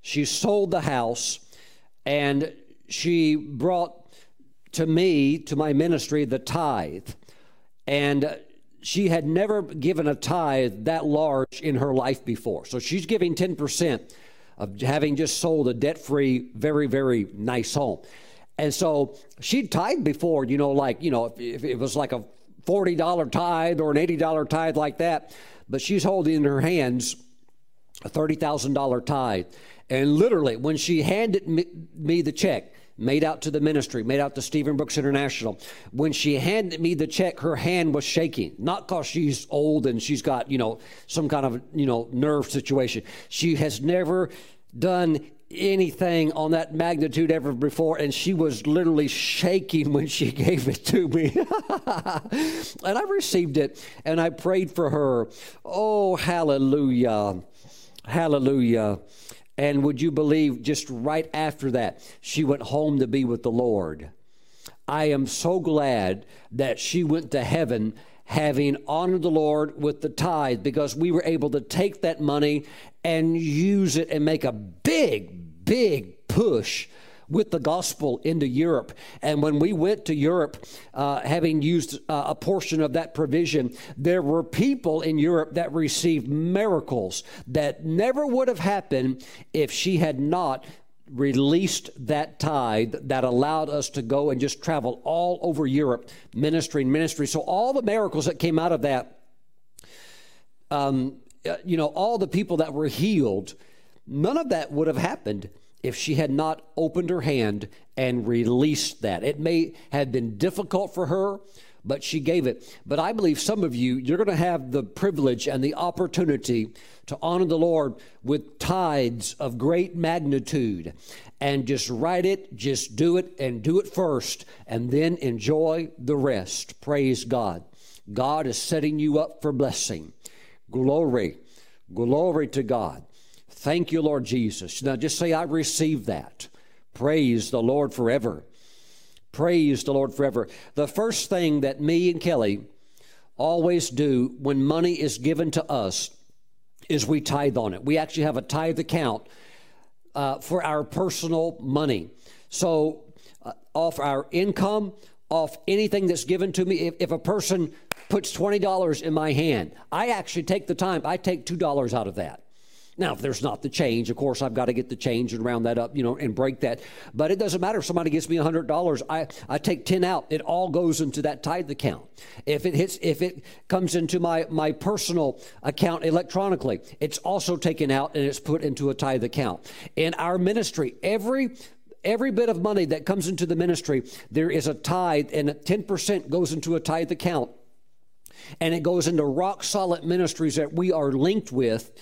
She sold the house and she brought to me, to my ministry, the tithe. And she had never given a tithe that large in her life before. So she's giving 10% of having just sold a debt free, very, very nice home. And so she'd tithe before, you know, like, you know, if, if it was like a $40 tithe or an $80 tithe like that, but she's holding in her hands a $30,000 tithe. And literally, when she handed me, the check, made out to the ministry, made out to Stephen Brooks International. When she handed me the check, her hand was shaking, not because she's old and she's got, you know, some kind of, you know, nerve situation. She has never done anything on that magnitude ever before, and she was literally shaking when she gave it to me. and I received it and I prayed for her. Oh, hallelujah. Hallelujah. And would you believe, just right after that, she went home to be with the Lord. I am so glad that she went to heaven having honored the Lord with the tithe because we were able to take that money and use it and make a big, big push with the gospel into Europe. And when we went to Europe, uh, having used uh, a portion of that provision, there were people in Europe that received miracles that never would have happened if she had not released that tithe that allowed us to go and just travel all over Europe ministering ministry. So all the miracles that came out of that, um, uh, you know, all the people that were healed, none of that would have happened if she had not opened her hand and released that. It may have been difficult for her but she gave it. But I believe some of you, you're going to have the privilege and the opportunity to honor the Lord with tithes of great magnitude and just write it, just do it, and do it first, and then enjoy the rest. Praise God. God is setting you up for blessing. Glory. Glory to God. Thank you, Lord Jesus. Now just say, I receive that. Praise the Lord forever. Praise the Lord forever. The first thing that me and Kelly always do when money is given to us is we tithe on it. We actually have a tithe account uh, for our personal money. So, uh, off our income, off anything that's given to me, if, if a person puts $20 in my hand, I actually take the time, I take $2 out of that. Now, if there's not the change, of course, I've got to get the change and round that up, you know, and break that. But it doesn't matter if somebody gives me $100. I, I take 10 out. It all goes into that tithe account. If it hits, if it comes into my, my personal account electronically, it's also taken out and it's put into a tithe account. In our ministry, every every bit of money that comes into the ministry, there is a tithe, and 10% goes into a tithe account. And it goes into rock solid ministries that we are linked with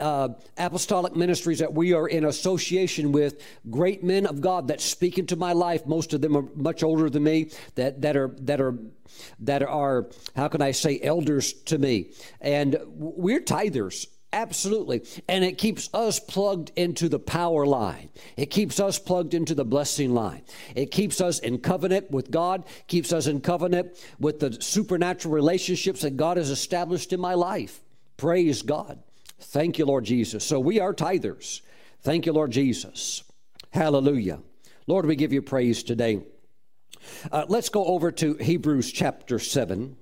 uh, apostolic ministries that we are in association with, great men of God that speak into my life. Most of them are much older than me. That that are that are that are how can I say elders to me, and we're tithers. Absolutely. And it keeps us plugged into the power line. It keeps us plugged into the blessing line. It keeps us in covenant with God, keeps us in covenant with the supernatural relationships that God has established in my life. Praise God. Thank you, Lord Jesus. So we are tithers. Thank you, Lord Jesus. Hallelujah. Lord, we give you praise today. Uh, let's go over to Hebrews chapter 7.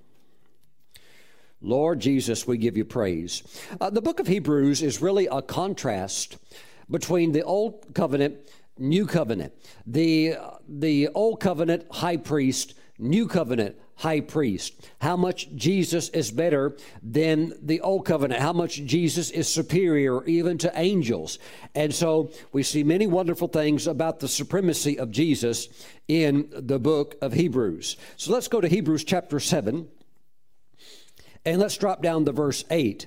Lord Jesus, we give you praise. Uh, the book of Hebrews is really a contrast between the old covenant, new covenant. The, the old covenant high priest, new covenant high priest, how much Jesus is better than the old covenant, how much Jesus is superior even to angels. And so we see many wonderful things about the supremacy of Jesus in the book of Hebrews. So let's go to Hebrews chapter 7 and let's drop down to verse 8.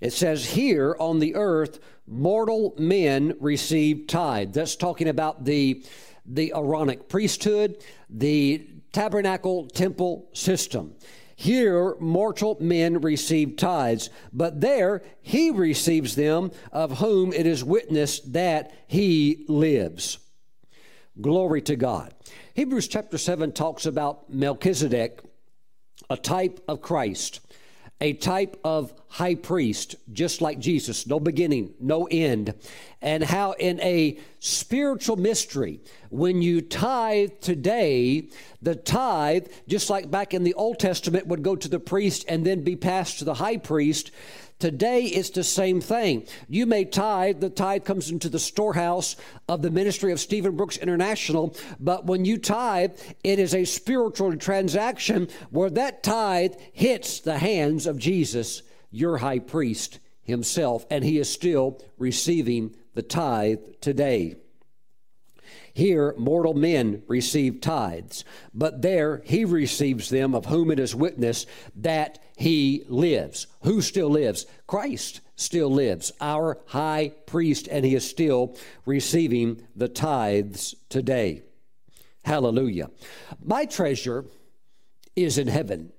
It says, Here on the earth, mortal men receive tithe. That's talking about the, the Aaronic priesthood, the tabernacle temple system. Here, mortal men receive tithes, but there he receives them of whom it is witnessed that he lives. Glory to God. Hebrews chapter 7 talks about Melchizedek, a type of Christ a type of high priest, just like Jesus, no beginning, no end, and how in a spiritual mystery, when you tithe today, the tithe, just like back in the Old Testament, would go to the priest and then be passed to the high priest. Today, it's the same thing. You may tithe, the tithe comes into the storehouse of the ministry of Stephen Brooks International, but when you tithe, it is a spiritual transaction where that tithe hits the hands of Jesus, your high priest himself, and he is still receiving the tithe today. Here, mortal men receive tithes, but there he receives them of whom it is witness that he lives. Who still lives? Christ still lives, our high priest, and he is still receiving the tithes today. Hallelujah. My treasure is in heaven,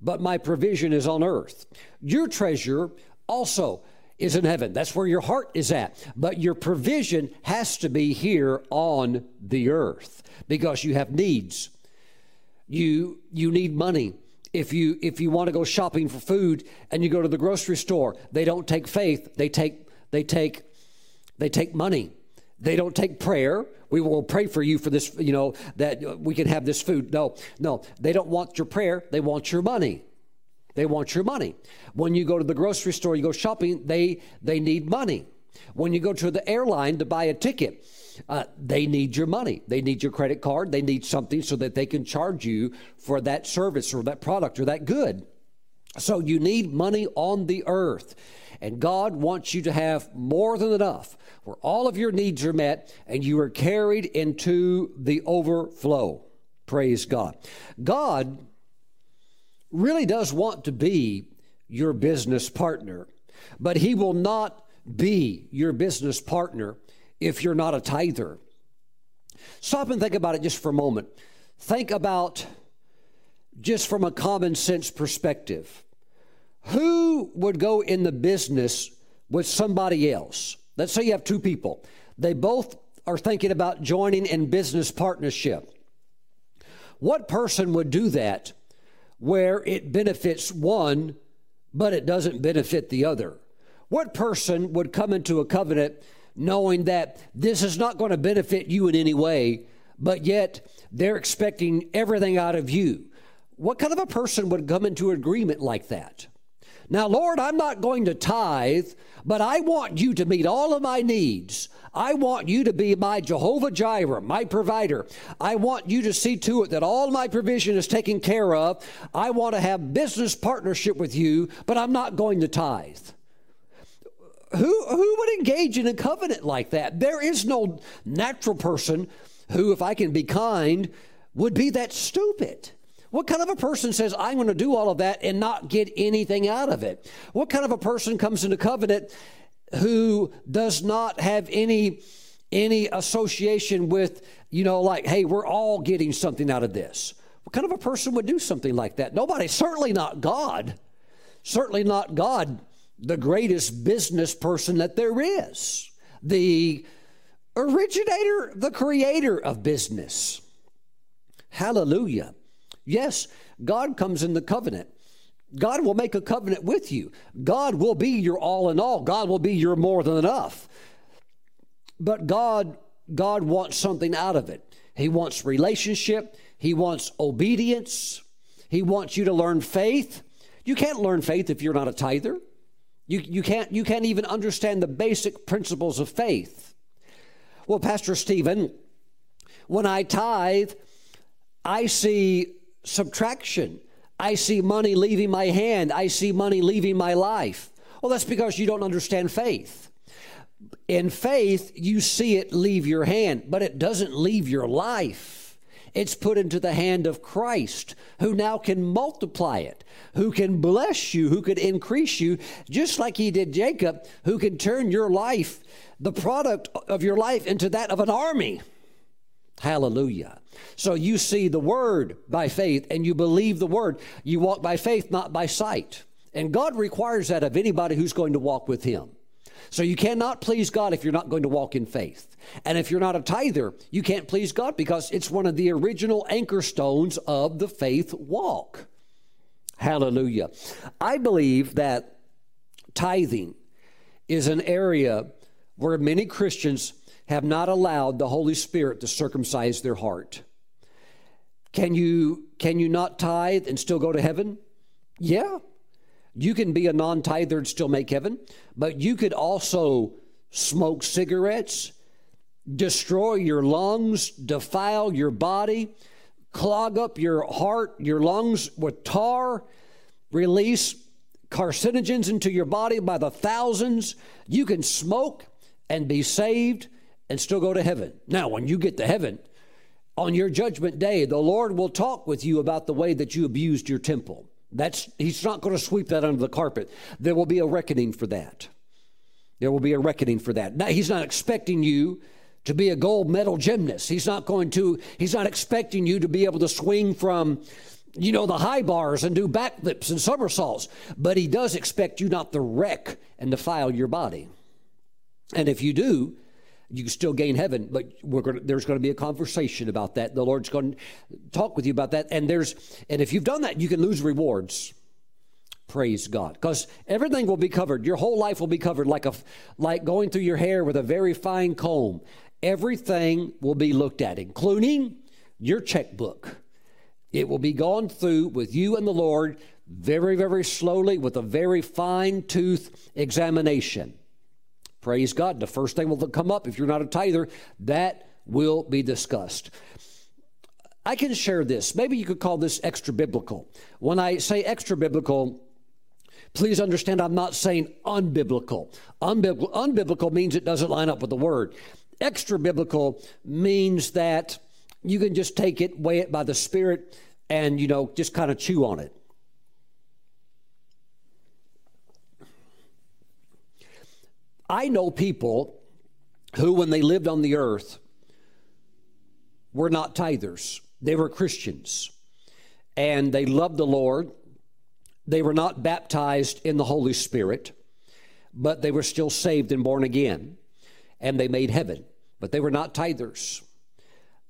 but my provision is on earth. Your treasure also is in heaven. That's where your heart is at. But your provision has to be here on the earth because you have needs. You you need money. If you if you want to go shopping for food and you go to the grocery store, they don't take faith, they take they take they take money. They don't take prayer. We will pray for you for this, you know, that we can have this food. No, no, they don't want your prayer. They want your money. They want your money. When you go to the grocery store, you go shopping, they, they need money. When you go to the airline to buy a ticket, uh, they need your money. They need your credit card. They need something so that they can charge you for that service or that product or that good. So you need money on the earth. And God wants you to have more than enough where all of your needs are met and you are carried into the overflow. Praise God. God really does want to be your business partner, but he will not be your business partner if you're not a tither. Stop and think about it just for a moment. Think about just from a common sense perspective. Who would go in the business with somebody else? Let's say you have two people. They both are thinking about joining in business partnership. What person would do that where it benefits one, but it doesn't benefit the other? What person would come into a covenant knowing that this is not going to benefit you in any way, but yet they're expecting everything out of you? What kind of a person would come into an agreement like that? Now, Lord, I'm not going to tithe, but I want you to meet all of my needs. I want you to be my Jehovah Jireh, my provider. I want you to see to it that all my provision is taken care of. I want to have business partnership with you, but I'm not going to tithe. Who, who would engage in a covenant like that? There is no natural person who, if I can be kind, would be that stupid. What kind of a person says, I'm going to do all of that and not get anything out of it? What kind of a person comes into covenant who does not have any any association with you know like hey we're all getting something out of this what kind of a person would do something like that? Nobody certainly not god. Certainly not god the greatest business person that there is. The originator the creator of business. Hallelujah yes god comes in the covenant God will make a covenant with you. God will be your all in all. God will be your more than enough. But God God wants something out of it. He wants relationship, he wants obedience. He wants you to learn faith. You can't learn faith if you're not a tither. You, you, can't, you can't even understand the basic principles of faith. Well, Pastor Stephen, when I tithe, I see subtraction. I see money leaving my hand. I see money leaving my life. Well, that's because you don't understand faith. In faith, you see it leave your hand, but it doesn't leave your life. It's put into the hand of Christ, who now can multiply it, who can bless you, who can increase you, just like he did Jacob, who can turn your life, the product of your life, into that of an army. Hallelujah. So you see the word by faith and you believe the word. You walk by faith, not by sight. And God requires that of anybody who's going to walk with Him. So you cannot please God if you're not going to walk in faith. And if you're not a tither, you can't please God because it's one of the original anchor stones of the faith walk. Hallelujah. I believe that tithing is an area where many Christians have not allowed the Holy Spirit to circumcise their heart. Can you, can you not tithe and still go to heaven? Yeah. You can be a non tither and still make heaven, but you could also smoke cigarettes, destroy your lungs, defile your body, clog up your heart, your lungs with tar, release carcinogens into your body by the thousands. You can smoke and be saved and still go to heaven. Now, when you get to heaven, on your judgment day, the Lord will talk with you about the way that you abused your temple. That's he's not going to sweep that under the carpet. There will be a reckoning for that. There will be a reckoning for that. Now, he's not expecting you to be a gold medal gymnast. He's not going to he's not expecting you to be able to swing from you know, the high bars and do backflips and somersaults, but he does expect you not to wreck and defile your body. And if you do, you can still gain heaven, but gonna, there's going to be a conversation about that. The Lord's going to talk with you about that. And there's, and if you've done that, you can lose rewards. Praise God, because everything will be covered. Your whole life will be covered, like a, like going through your hair with a very fine comb. Everything will be looked at, including your checkbook. It will be gone through with you and the Lord very, very slowly with a very fine tooth examination. Praise God. The first thing will come up if you're not a tither, that will be discussed. I can share this. Maybe you could call this extra biblical. When I say extra biblical, please understand I'm not saying unbiblical. Unbiblical, means it doesn't line up with the word. Extra biblical means that you can just take it, weigh it by the Spirit, and, you know, just kind of chew on it. I know people who, when they lived on the earth, were not tithers. They were Christians. And they loved the Lord. They were not baptized in the Holy Spirit, but they were still saved and born again. And they made heaven, but they were not tithers.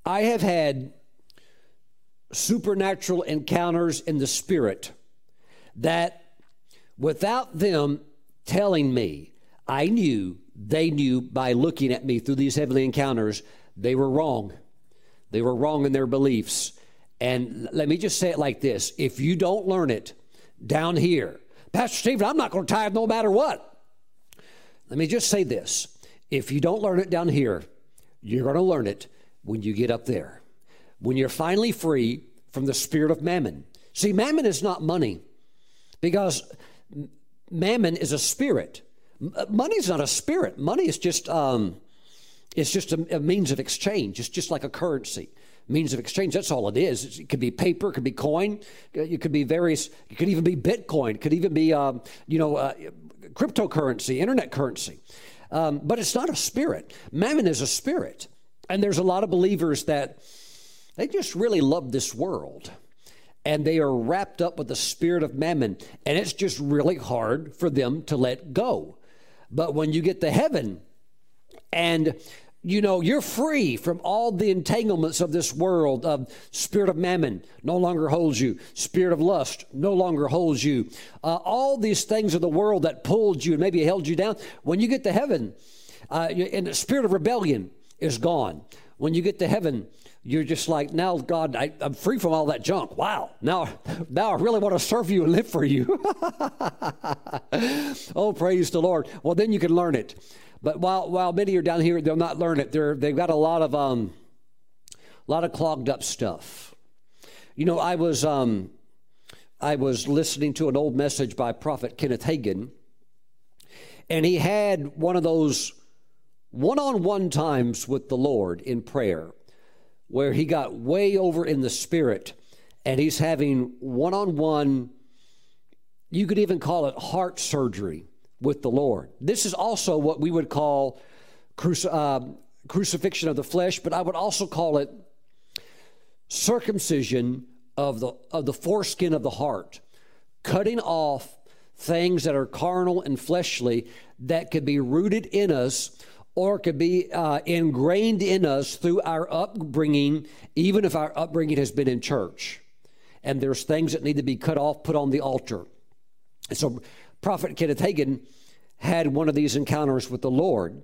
I have had supernatural encounters in the Spirit that without them telling me, I knew they knew by looking at me through these heavenly encounters, they were wrong. They were wrong in their beliefs. And let me just say it like this if you don't learn it down here, Pastor Stephen, I'm not going to tithe no matter what. Let me just say this if you don't learn it down here, you're going to learn it when you get up there. When you're finally free from the spirit of mammon. See, mammon is not money because mammon is a spirit. Money is not a spirit. Money is just um, it's just a, a, means of exchange. It's just like a currency, means of exchange. That's all it is. It could be paper, it could be coin, uh, it could be various. It could even be Bitcoin. It could even be um, you know uh, cryptocurrency, internet currency. Um, but it's not a spirit. Mammon is a spirit, and there's a lot of believers that they just really love this world and they are wrapped up with the spirit of mammon, and it's just really hard for them to let go. But when you get to heaven and you know you're free from all the entanglements of this world of spirit of mammon no longer holds you spirit of lust no longer holds you uh, all these things of the world that pulled you and maybe held you down when you get to heaven uh, and the spirit of rebellion is gone. When you get to heaven you're just like now god I, am free from all that junk. Wow. Now now i really want to serve you and live for you. Oh praise the lord. Well then you can learn it. But while while many are down here they'll not learn it. They're they've got a lot of um a lot of clogged up stuff. You know i was um i was listening to an old message by prophet kenneth hagin and he had one of those one-on-one times with the lord in prayer where he got way over in the spirit and he's having one on one, you could even call it heart surgery with the Lord. This is also what we would call cruci- uh, crucifixion of the flesh, but I would also call it circumcision of the, of the foreskin of the heart, cutting off things that are carnal and fleshly that could be rooted in us or could be uh, ingrained in us through our upbringing, even if our upbringing has been in church. And there's things that need to be cut off, put on the altar. So, Prophet Kenneth Hagin had one of these encounters with the Lord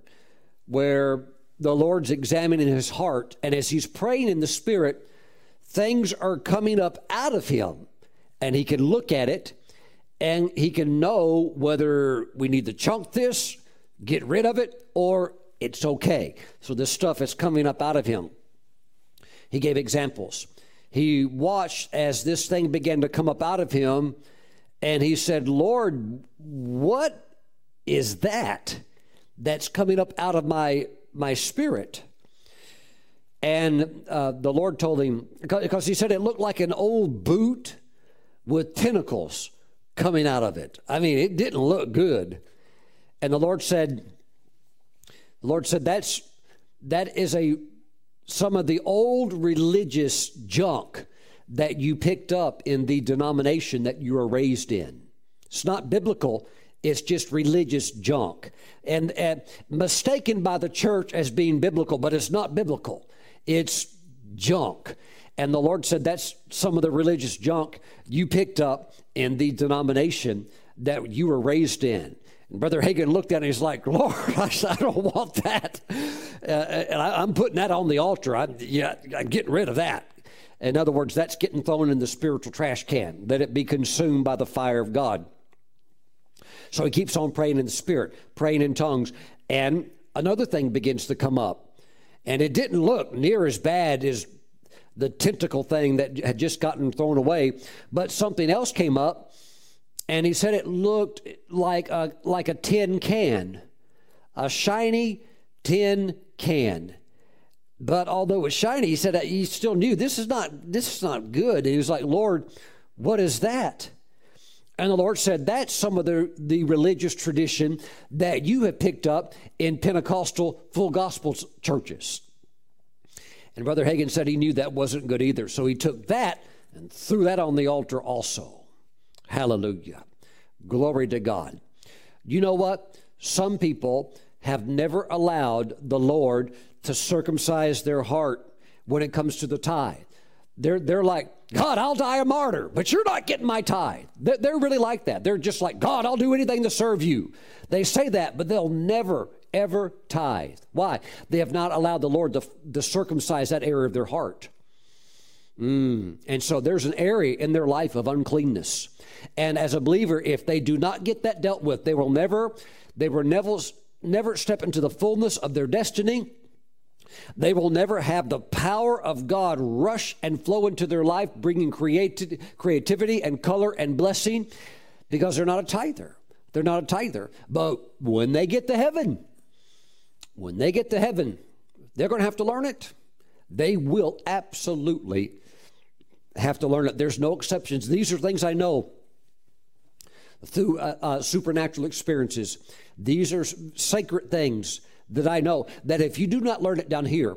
where the Lord's examining his heart, and as he's praying in the Spirit, things are coming up out of him, and he can look at it and he can know whether we need to chunk this, get rid of it, or it's okay. So this stuff is coming up out of him. He gave examples. He watched as this thing began to come up out of him, and he said, Lord, what is that that's coming up out of my, my spirit? And uh, the Lord told him, because he said it looked like an old boot with tentacles coming out of it. I mean, it didn't look good. And the Lord said, Lord said that's that is a some of the old religious junk that you picked up in the denomination that you were raised in. It's not biblical, it's just religious junk. And, and mistaken by the church as being biblical, but it's not biblical, it's junk. And the Lord said, That's some of the religious junk you picked up in the denomination that you were raised in. Brother Hagin looked at it and he's like, Lord, I, said, I don't want that. Uh, and I, am putting that on the altar. I, yeah, I'm getting rid of that. In other words, that's getting thrown in the spiritual trash can. Let it be consumed by the fire of God. So he keeps on praying in the spirit, praying in tongues. And another thing begins to come up. And it didn't look near as bad as the tentacle thing that had just gotten thrown away, but something else came up. And he said it looked like a, like a tin can, a shiny tin can. But although it was shiny, he said he still knew this is not this is not good. And he was like, Lord, what is that? And the Lord said, That's some of the, the religious tradition that you have picked up in Pentecostal full gospel churches. And Brother Hagin said he knew that wasn't good either. So he took that and threw that on the altar also. Hallelujah. Glory to God. You know what? Some people have never allowed the Lord to circumcise their heart when it comes to the tithe. They're, they're like, God, I'll die a martyr, but you're not getting my tithe. They're, they're really like that. They're just like, God, I'll do anything to serve you. They say that, but they'll never, ever tithe. Why? They have not allowed the Lord to, to circumcise that area of their heart. Mm. And so there's an area in their life of uncleanness. And as a believer, if they do not get that dealt with, they will never, they will never, never step into the fullness of their destiny they will never have the power of God rush and flow into their life, bringing creati- creativity and color and blessing because they're not a tither. They're not a tither. But when they get to heaven, when they get to heaven, they're going to have to learn it. They will absolutely have to learn it. There's no exceptions. These are things I know through uh, uh, supernatural experiences. These are sacred things that I know that if you do not learn it down here,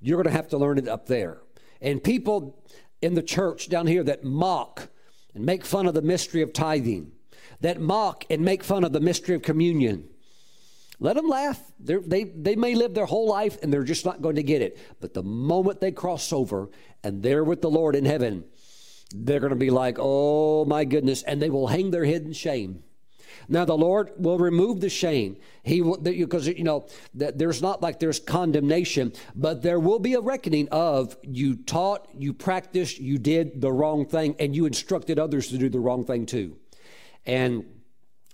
you're going to have to learn it up there. And people in the church down here that mock and make fun of the mystery of tithing, that mock and make fun of the mystery of communion, let them laugh. They they may live their whole life and they're just not going to get it. But the moment they cross over and they're with the Lord in heaven, they're going to be like, oh my goodness, and they will hang their head in shame. Now the Lord will remove the shame. He will because you know that there's not like there's condemnation, but there will be a reckoning of you taught, you practiced, you did the wrong thing, and you instructed others to do the wrong thing too. And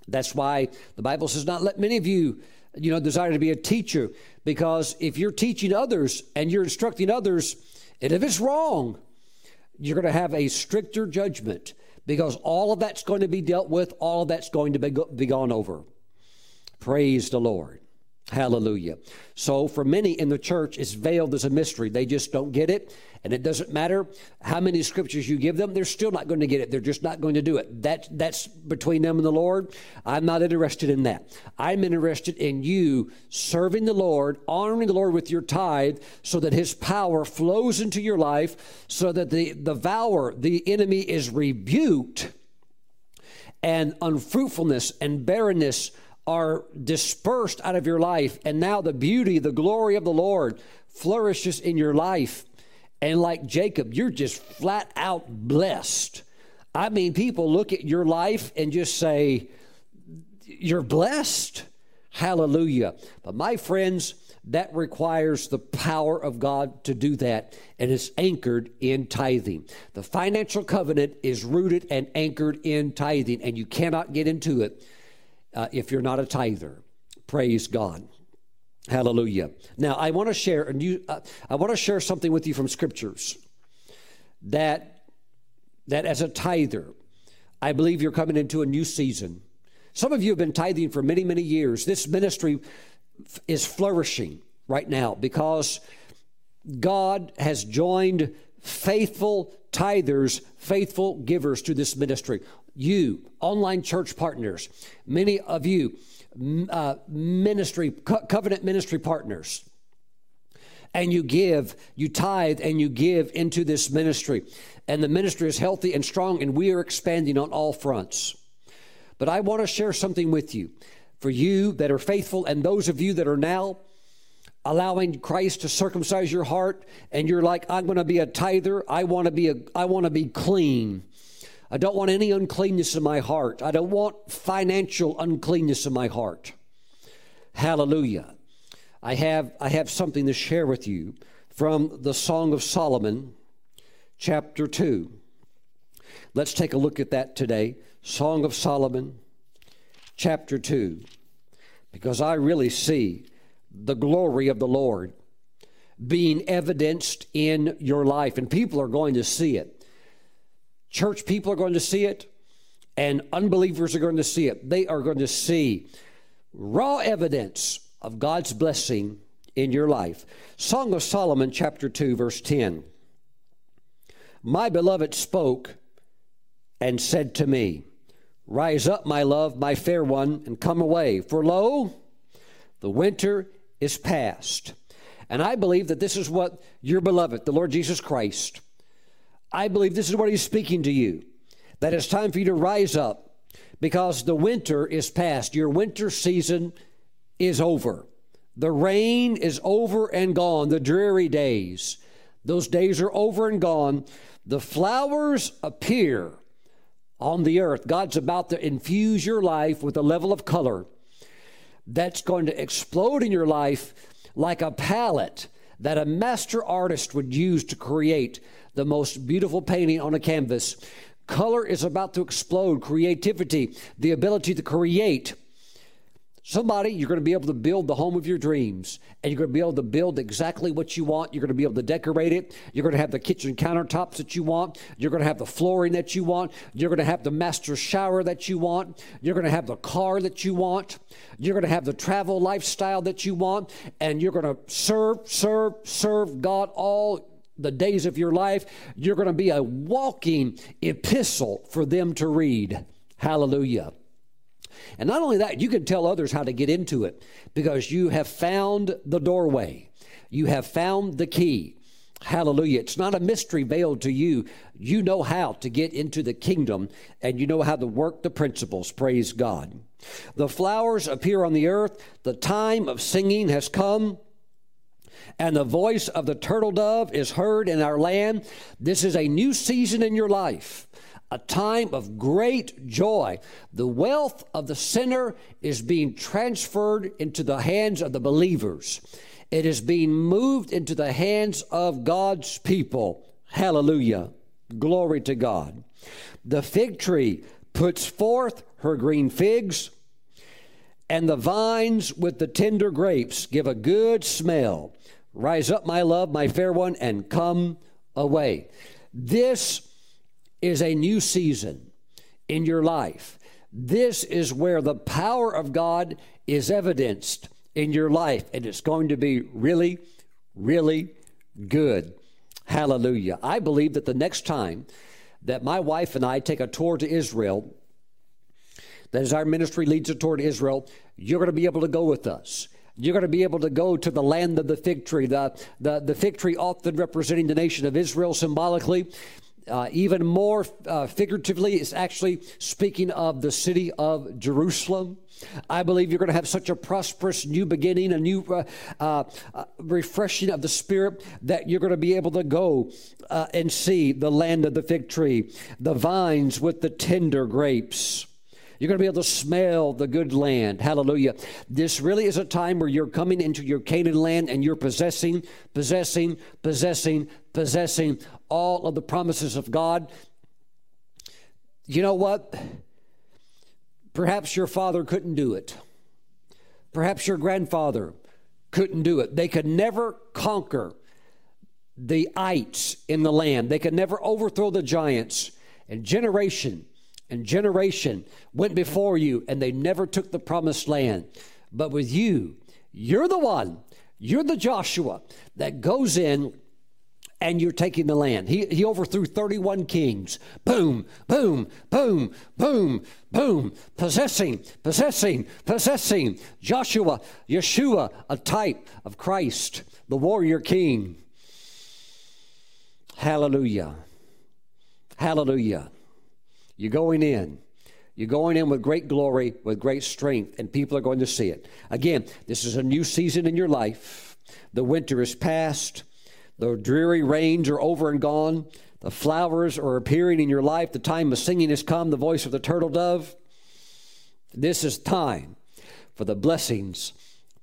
that's why the Bible says, not let many of you, you know, desire to be a teacher, because if you're teaching others and you're instructing others, and if it's wrong, you're going to have a stricter judgment because all of that's going to be dealt with, all of that's going to be, be gone over. Praise the Lord. Hallelujah. So, for many in the church, it's veiled as a mystery. They just don't get it. And it doesn't matter how many scriptures you give them, they're still not going to get it. They're just not going to do it. That, that's between them and the Lord. I'm not interested in that. I'm interested in you serving the Lord, honoring the Lord with your tithe, so that His power flows into your life, so that the, the the enemy, is rebuked, and unfruitfulness and barrenness are dispersed out of your life. And now the beauty, the glory of the Lord flourishes in your life. And like Jacob, you're just flat out blessed. I mean, people look at your life and just say, You're blessed. Hallelujah. But my friends, that requires the power of God to do that, and it's anchored in tithing. The financial covenant is rooted and anchored in tithing, and you cannot get into it uh, if you're not a tither. Praise God. Hallelujah. Now, I want to share, and you, uh, I want to share something with you from scriptures that, that as a tither, I believe you're coming into a new season. Some of you have been tithing for many, many years. This ministry f- is flourishing right now because God has joined faithful tithers, faithful givers to this ministry. You, online church partners, many of you, uh, ministry, co- covenant ministry partners, and you give, you tithe, and you give into this ministry. and the ministry is healthy and strong, and we are expanding on all fronts. But I want to share something with you. For you that are faithful, and those of you that are now allowing Christ to circumcise your heart, and you're like, I'm going to be a tither. I want to be a. I want to be clean. I don't want any uncleanness in my heart. I don't want financial uncleanness in my heart. Hallelujah. I have, I have something to share with you from the Song of Solomon, chapter 2. Let's take a look at that today. Song of Solomon, chapter 2. Because I really see the glory of the Lord being evidenced in your life, and people are going to see it. Church people are going to see it, and unbelievers are going to see it. They are going to see raw evidence of God's blessing in your life. Song of Solomon, chapter 2, verse 10. My beloved spoke and said to me, Rise up, my love, my fair one, and come away. For lo, the winter is past. And I believe that this is what your beloved, the Lord Jesus Christ, I believe this is what he's speaking to you. That it's time for you to rise up because the winter is past. Your winter season is over. The rain is over and gone, the dreary days. Those days are over and gone. The flowers appear on the earth. God's about to infuse your life with a level of color that's going to explode in your life like a palette that a master artist would use to create the most beautiful painting on a canvas. Color is about to explode, creativity, the ability to create Somebody, you're going to be able to build the home of your dreams, and you're going to be able to build exactly what you want. You're going to be able to decorate it. You're going to have the kitchen countertops that you want. You're going to have the flooring that you want. You're going to have the master shower that you want. You're going to have the car that you want. You're going to have the travel lifestyle that you want, and you're going to serve, serve, serve God all the days of your life. You're going to be a walking epistle for them to read. Hallelujah. And not only that, you can tell others how to get into it because you have found the doorway, you have found the key. Hallelujah. It's not a mystery veiled to you. You know how to get into the kingdom and you know how to work the principles. Praise God. The flowers appear on the earth. The time of singing has come and the voice of the turtle dove is heard in our land. This is a new season in your life a time of great joy. The wealth of the sinner is being transferred into the hands of the believers, it is being moved into the hands of God's people. Hallelujah. Glory to God. The fig tree puts forth her green figs, and the vines with the tender grapes give a good smell. Rise up, my love, my fair one, and come away. This is a new season in your life. This is where the power of God is evidenced in your life, and it's going to be really, really good. Hallelujah. I believe that the next time that my wife and I take a tour to Israel, that as our ministry leads a tour to Israel, you're going to be able to go with us. You're going to be able to go to the land of the fig tree, the, the, the fig tree often representing the nation of Israel symbolically. Uh, even more uh, figuratively, it's actually speaking of the city of Jerusalem. I believe you're going to have such a prosperous new beginning, a new uh, uh, uh refreshing of the Spirit that you're going to be able to go uh, and see the land of the fig tree, the vines with the tender grapes. You're going to be able to smell the good land. Hallelujah. This really is a time where you're coming into your Canaan land and you're possessing, possessing, possessing, possessing all of the promises of God. You know what? Perhaps your father couldn't do it. Perhaps your grandfather couldn't do it. They could never conquer the ites in the land, they could never overthrow the giants. And generation and generation went before you and they never took the promised land. But with you, you're the one, you're the Joshua that goes in and you're taking the land. He, he overthrew 31 kings. Boom, boom, boom, boom, boom. Possessing, possessing, possessing. Joshua, Yeshua, a type of Christ, the warrior king. Hallelujah. Hallelujah. You're going in. You're going in with great glory, with great strength, and people are going to see it. Again, this is a new season in your life. The winter is past, the dreary rains are over and gone, the flowers are appearing in your life, the time of singing has come, the voice of the turtle dove. This is time for the blessings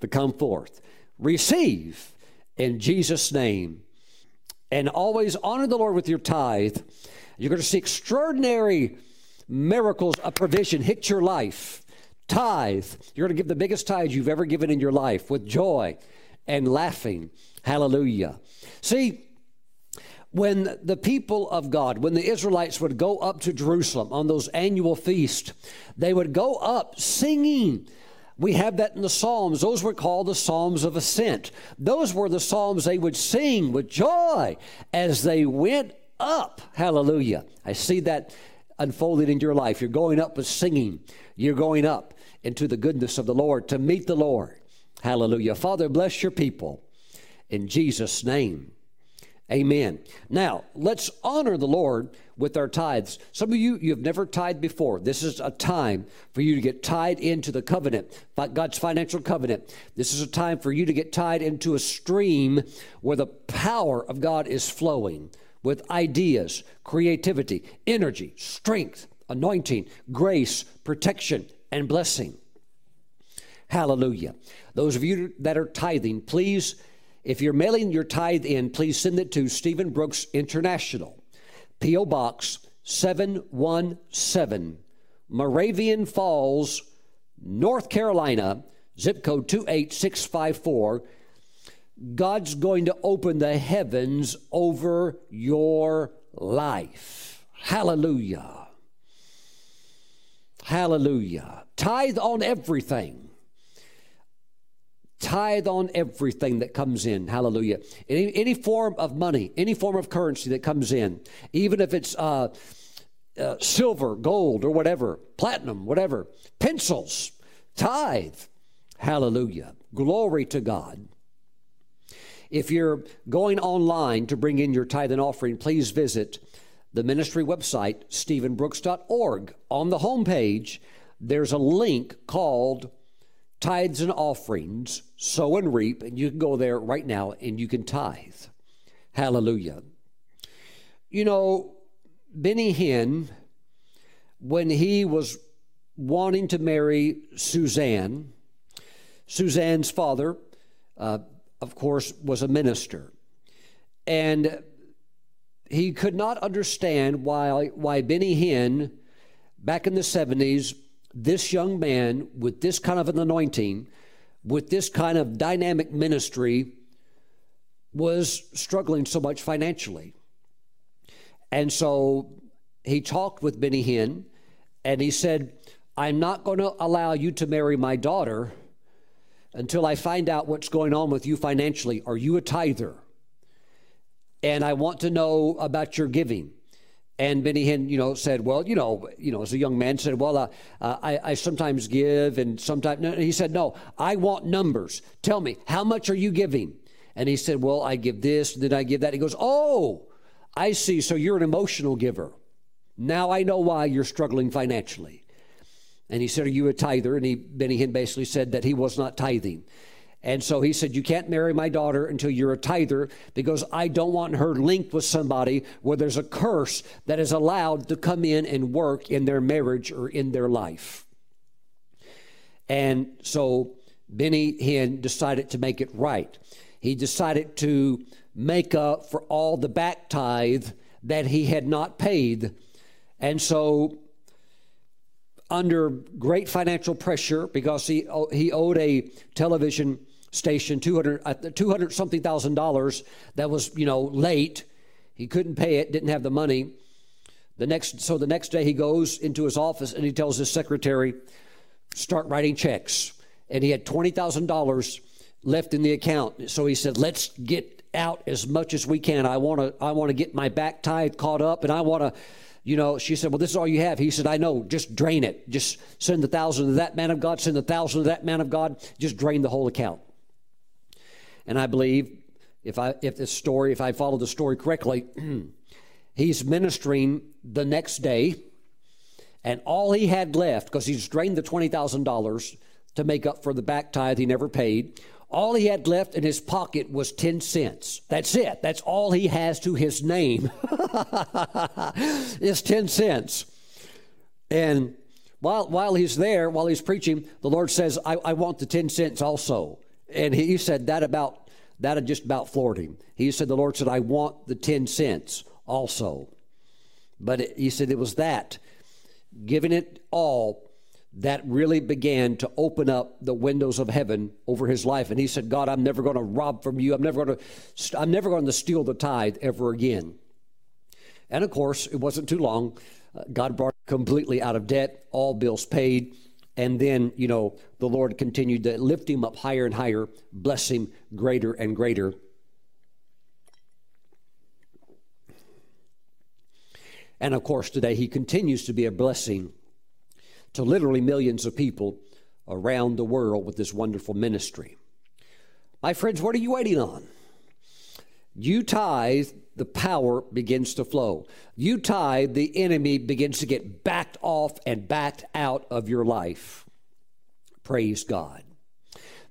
to come forth. Receive in Jesus' name. And always honor the Lord with your tithe. You're going to see extraordinary miracles of provision hit your life. Tithe. You're going to give the biggest tithe you've ever given in your life with joy and laughing. Hallelujah. See, when the people of God, when the Israelites would go up to Jerusalem on those annual feasts, they would go up singing. We have that in the Psalms. Those were called the Psalms of Ascent. Those were the Psalms they would sing with joy as they went up. Hallelujah. I see that unfolded in your life. You're going up with singing. You're going up into the goodness of the Lord to meet the Lord. Hallelujah. Father, bless your people in Jesus' name. Amen. Now, let's honor the Lord with our tithes. Some of you, you have never tithed before. This is a time for you to get tied into the covenant, God's financial covenant. This is a time for you to get tied into a stream where the power of God is flowing with ideas, creativity, energy, strength, anointing, grace, protection, and blessing. Hallelujah. Those of you that are tithing, please, if you're mailing your tithe in, please send it to Steven Brooks International, P.O. Box 717, Moravian Falls, North Carolina, zip code 28654. God's going to open the heavens over your life. Hallelujah. Hallelujah. Tithe on everything. Tithe on everything that comes in. Hallelujah. Any, any form of money, any form of currency that comes in, even if it's uh, uh, silver, gold, or whatever, platinum, whatever, pencils, tithe. Hallelujah. Glory to God. If you're going online to bring in your tithe and offering, please visit the ministry website, stevenbrooks.org. On the homepage, there's a link called Tithes and Offerings, Sow and Reap, and you can go there right now and you can tithe. Hallelujah. You know, Benny Hinn, when he was wanting to marry Suzanne, Suzanne's father, uh, of course, was a minister. And he could not understand why, why Benny Hinn, back in the 70s, this young man with this kind of an anointing, with this kind of dynamic ministry, was struggling so much financially. And so he talked with Benny Hinn and he said, I'm not going to allow you to marry my daughter until I find out what's going on with you financially. Are you a tither? And I want to know about your giving. And Benny Hinn, you know, said, well, you know, you know, as a young man, said, well, uh, uh, I, I, sometimes give, and sometimes. No, he said, no, I want numbers. Tell me, how much are you giving? And he said, well, I give this, and then I give that. He goes, oh, I see. So you're an emotional giver. Now I know why you're struggling financially. And he said, Are you a tither? And he, Benny Hinn basically said that he was not tithing. And so he said, You can't marry my daughter until you're a tither because I don't want her linked with somebody where there's a curse that is allowed to come in and work in their marriage or in their life. And so Benny Hinn decided to make it right. He decided to make up for all the back tithe that he had not paid. And so under great financial pressure because he, he owed a television station 200, uh, 200 something thousand dollars that was, you know, late. He couldn't pay it, didn't have the money. The next, so the next day he goes into his office and he tells his secretary, start writing checks. And he had $20,000 left in the account. So he said, let's get out as much as we can. I want to, I want to get my back tithe caught up and I want to, you know, she said, Well, this is all you have. He said, I know, just drain it. Just send the thousand to that man of God, send the thousand to that man of God, just drain the whole account. And I believe if I if this story, if I follow the story correctly, he's ministering the next day, and all he had left, because he's drained the $20,000 to make up for the back tithe he never paid, all he had left in his pocket was 10 cents. That's it. That's all he has to his name is 10 cents. And while, while he's there, while he's preaching, the Lord says, I, I want the 10 cents also. And he said that about, that had just about floored him. He said, the Lord said, I want the 10 cents also. But it, he said it was that, giving it all that really began to open up the windows of heaven over his life. And he said god i'm never going to rob from you. I'm never going to i'm never going to steal the tithe ever again. And of course it wasn't too long uh, god brought completely out of debt all bills paid. And then you know the lord continued to lift him up higher and higher bless him greater and greater. And of course today he continues to be a blessing to literally millions of people around the world with this wonderful ministry. My friends, what are you waiting on? You tithe, the power begins to flow. You tithe, the enemy begins to get backed off and backed out of your life. Praise God.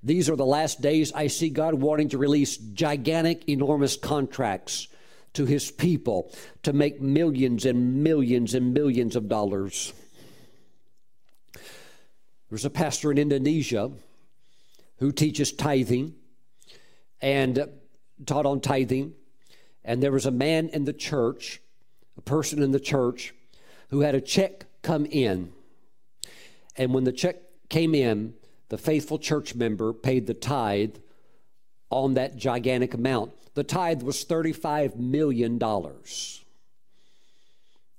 These are the last days I see God wanting to release gigantic, enormous contracts to his people to make millions and millions and millions of dollars. There's a pastor in Indonesia who teaches tithing and taught on tithing. And there was a man in the church, a person in the church, who had a check come in. And when the check came in, the faithful church member paid the tithe on that gigantic amount. The tithe was $35 million.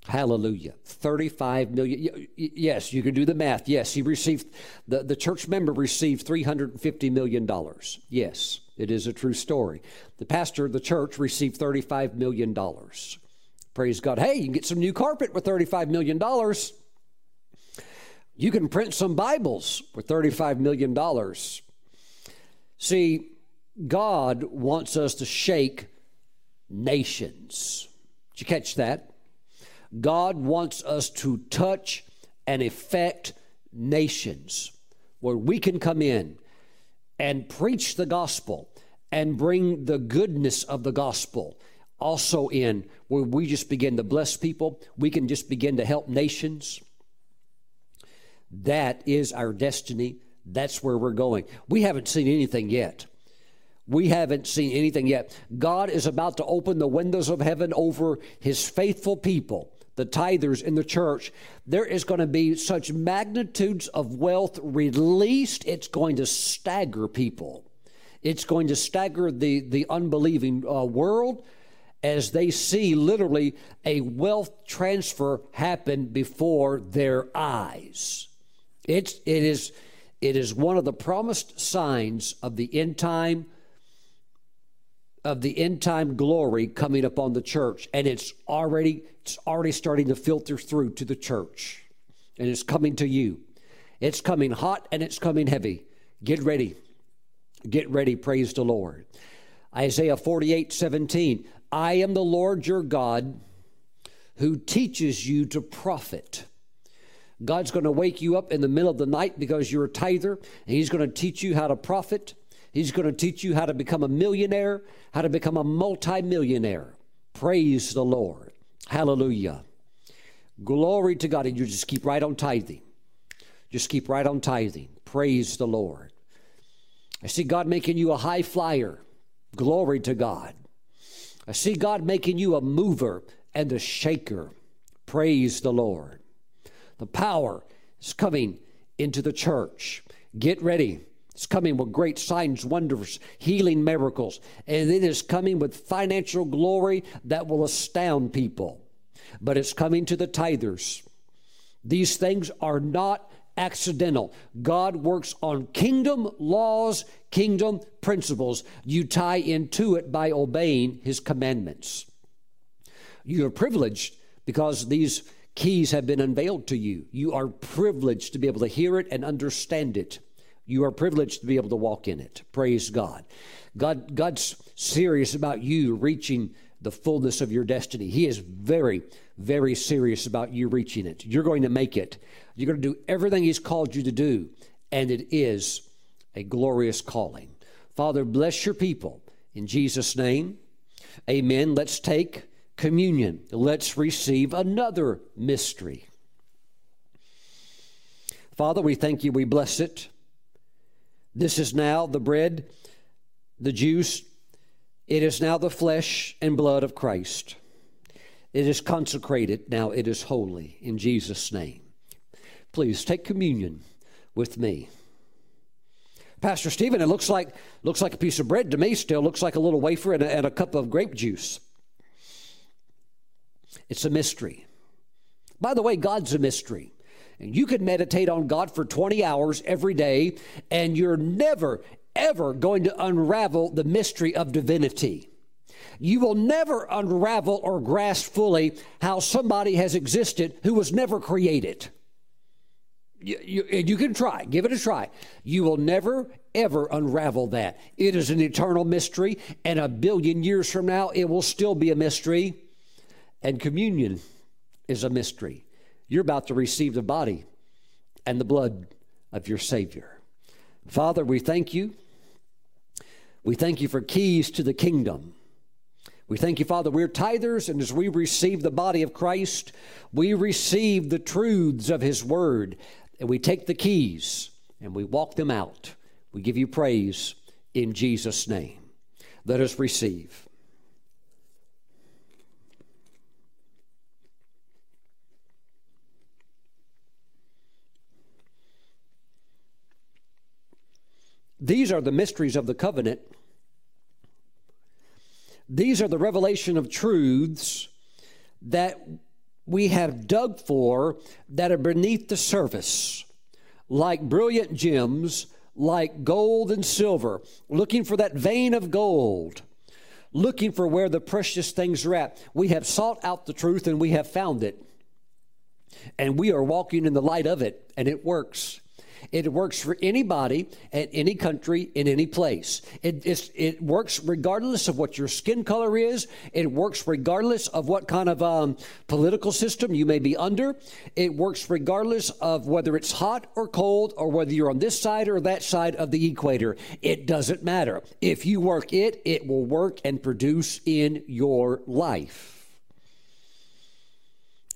Hallelujah. 35 million. Yes, you can do the math. Yes, he received, the, the church member received $350 million. Yes, it is a true story. The pastor of the church received $35 million. Praise God. Hey, you can get some new carpet with $35 million. You can print some Bibles with $35 million. See, God wants us to shake nations. Did you catch that? God wants us to touch and affect nations where we can come in and preach the gospel and bring the goodness of the gospel also in where we just begin to bless people. We can just begin to help nations. That is our destiny. That's where we're going. We haven't seen anything yet. We haven't seen anything yet. God is about to open the windows of heaven over his faithful people the tithers in the church, there is going to be such magnitudes of wealth released, it's going to stagger people. It's going to stagger the, the unbelieving uh, world as they see literally a wealth transfer happen before their eyes. It's, it, is, it is one of the promised signs of the end time of the end time glory coming upon the church and it's already it's already starting to filter through to the church. And it's coming to you. It's coming hot and it's coming heavy. Get ready. Get ready. Praise the lord. Isaiah 48 17 i am the lord your god who teaches you to profit. God's going to wake you up in the middle of the night because you're a tither and he's going to teach you how to profit He's going to teach you how to become a millionaire, how to become a multimillionaire. Praise the Lord. Hallelujah. Glory to God. And you just keep right on tithing. Just keep right on tithing. Praise the Lord. I see God making you a high flyer. Glory to God. I see God making you a mover and a shaker. Praise the Lord. The power is coming into the church. Get ready. It's coming with great signs, wonders, healing miracles, and it is coming with financial glory that will astound people. But it's coming to the tithers. These things are not accidental. God works on kingdom laws, kingdom principles. You tie into it by obeying his commandments. You are privileged because these keys have been unveiled to you. You are privileged to be able to hear it and understand it. You are privileged to be able to walk in it. Praise God. God God's serious about you reaching the fullness of your destiny. He is very, very serious about you reaching it. You're going to make it. You're going to do everything He's called you to do, and it is a glorious calling. Father, bless your people in Jesus' name. Amen. Let's take communion. Let's receive another mystery. Father, we thank you. We bless it. This is now the bread, the juice. It is now the flesh and blood of Christ. It is consecrated. Now it is holy in Jesus' name. Please take communion with me. Pastor Steven, it looks like looks like a piece of bread to me. Still looks like a little wafer and a, and a cup of grape juice. It's a mystery. By the way, God's a mystery. And you could meditate on God for 20 hours every day, and you're never, ever going to unravel the mystery of divinity. You will never unravel or grasp fully how somebody has existed who was never created. You, you, you, can try, give it a try. You will never, ever unravel that. It is an eternal mystery, and a billion years from now, it will still be a mystery. And communion is a mystery. You're about to receive the body and the blood of your Savior. Father, we thank you. We thank you for keys to the kingdom. We thank you, Father, we're tithers, and as we receive the body of Christ, we receive the truths of His Word and we take the keys and we walk them out. We give you praise in Jesus' name. Let us receive. These are the mysteries of the covenant. These are the revelation of truths that we have dug for that are beneath the surface, like brilliant gems, like gold and silver, looking for that vein of gold, looking for where the precious things are at. We have sought out the truth and we have found it. And we are walking in the light of it, and it works. It works for anybody at any country in any place. It, it works regardless of what your skin color is. It works regardless of what kind of um, political system you may be under. It works regardless of whether it's hot or cold or whether you're on this side or that side of the equator. It doesn't matter. If you work it, it will work and produce in your life.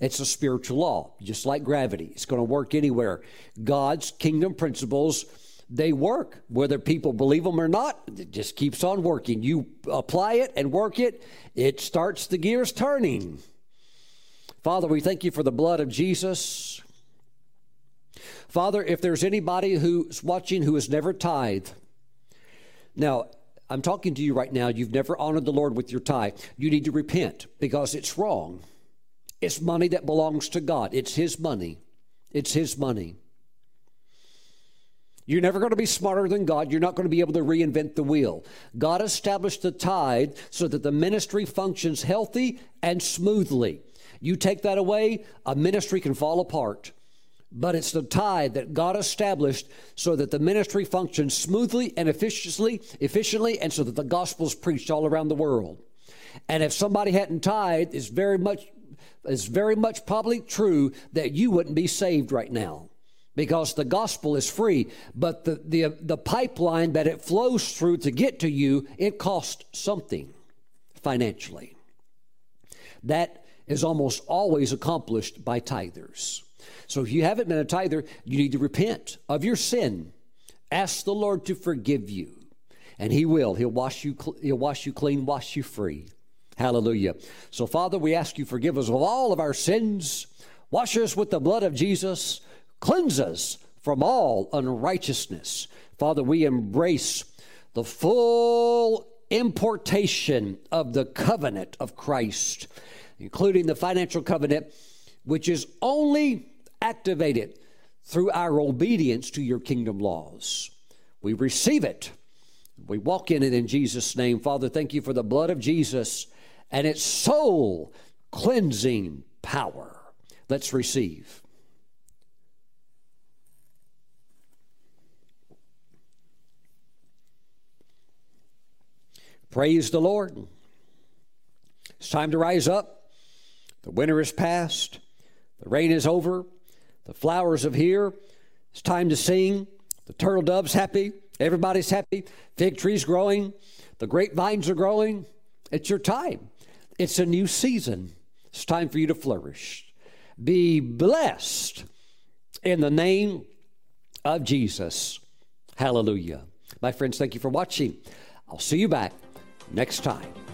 It's a spiritual law, just like gravity. It's going to work anywhere. God's kingdom principles, they work. Whether people believe them or not, it just keeps on working. You apply it and work it, it starts the gears turning. Father, we thank you for the blood of Jesus. Father, if there's anybody who's watching who has never tithed, now, I'm talking to you right now, you've never honored the Lord with your tithe. You need to repent because it's wrong. It's money that belongs to God. It's His money. It's His money. You're never going to be smarter than God. You're not going to be able to reinvent the wheel. God established the tithe so that the ministry functions healthy and smoothly. You take that away, a ministry can fall apart. But it's the tithe that God established so that the ministry functions smoothly and efficiently, efficiently, and so that the gospel is preached all around the world. And if somebody hadn't tithed, it's very much it's very much probably true that you wouldn't be saved right now because the gospel is free, but the, the, the pipeline that it flows through to get to you, it costs something financially. That is almost always accomplished by tithers. So if you haven't been a tither, you need to repent of your sin. Ask the Lord to forgive you, and He will. He'll wash you. He'll wash you clean, wash you free. Hallelujah. So, Father, we ask you forgive us of all of our sins. Wash us with the blood of Jesus. Cleanse us from all unrighteousness. Father, we embrace the full importation of the covenant of Christ, including the financial covenant, which is only activated through our obedience to your kingdom laws. We receive it. We walk in it in Jesus' name. Father, thank you for the blood of Jesus and its soul cleansing power. Let's receive. Praise the Lord. It's time to rise up. The winter is past. The rain is over. The flowers are here. It's time to sing. The turtle dove's happy. Everybody's happy. Fig trees growing. The grapevines are growing. It's your time. It's a new season. It's time for you to flourish. Be blessed in the name of Jesus. Hallelujah. My friends, thank you for watching. I'll see you back next time.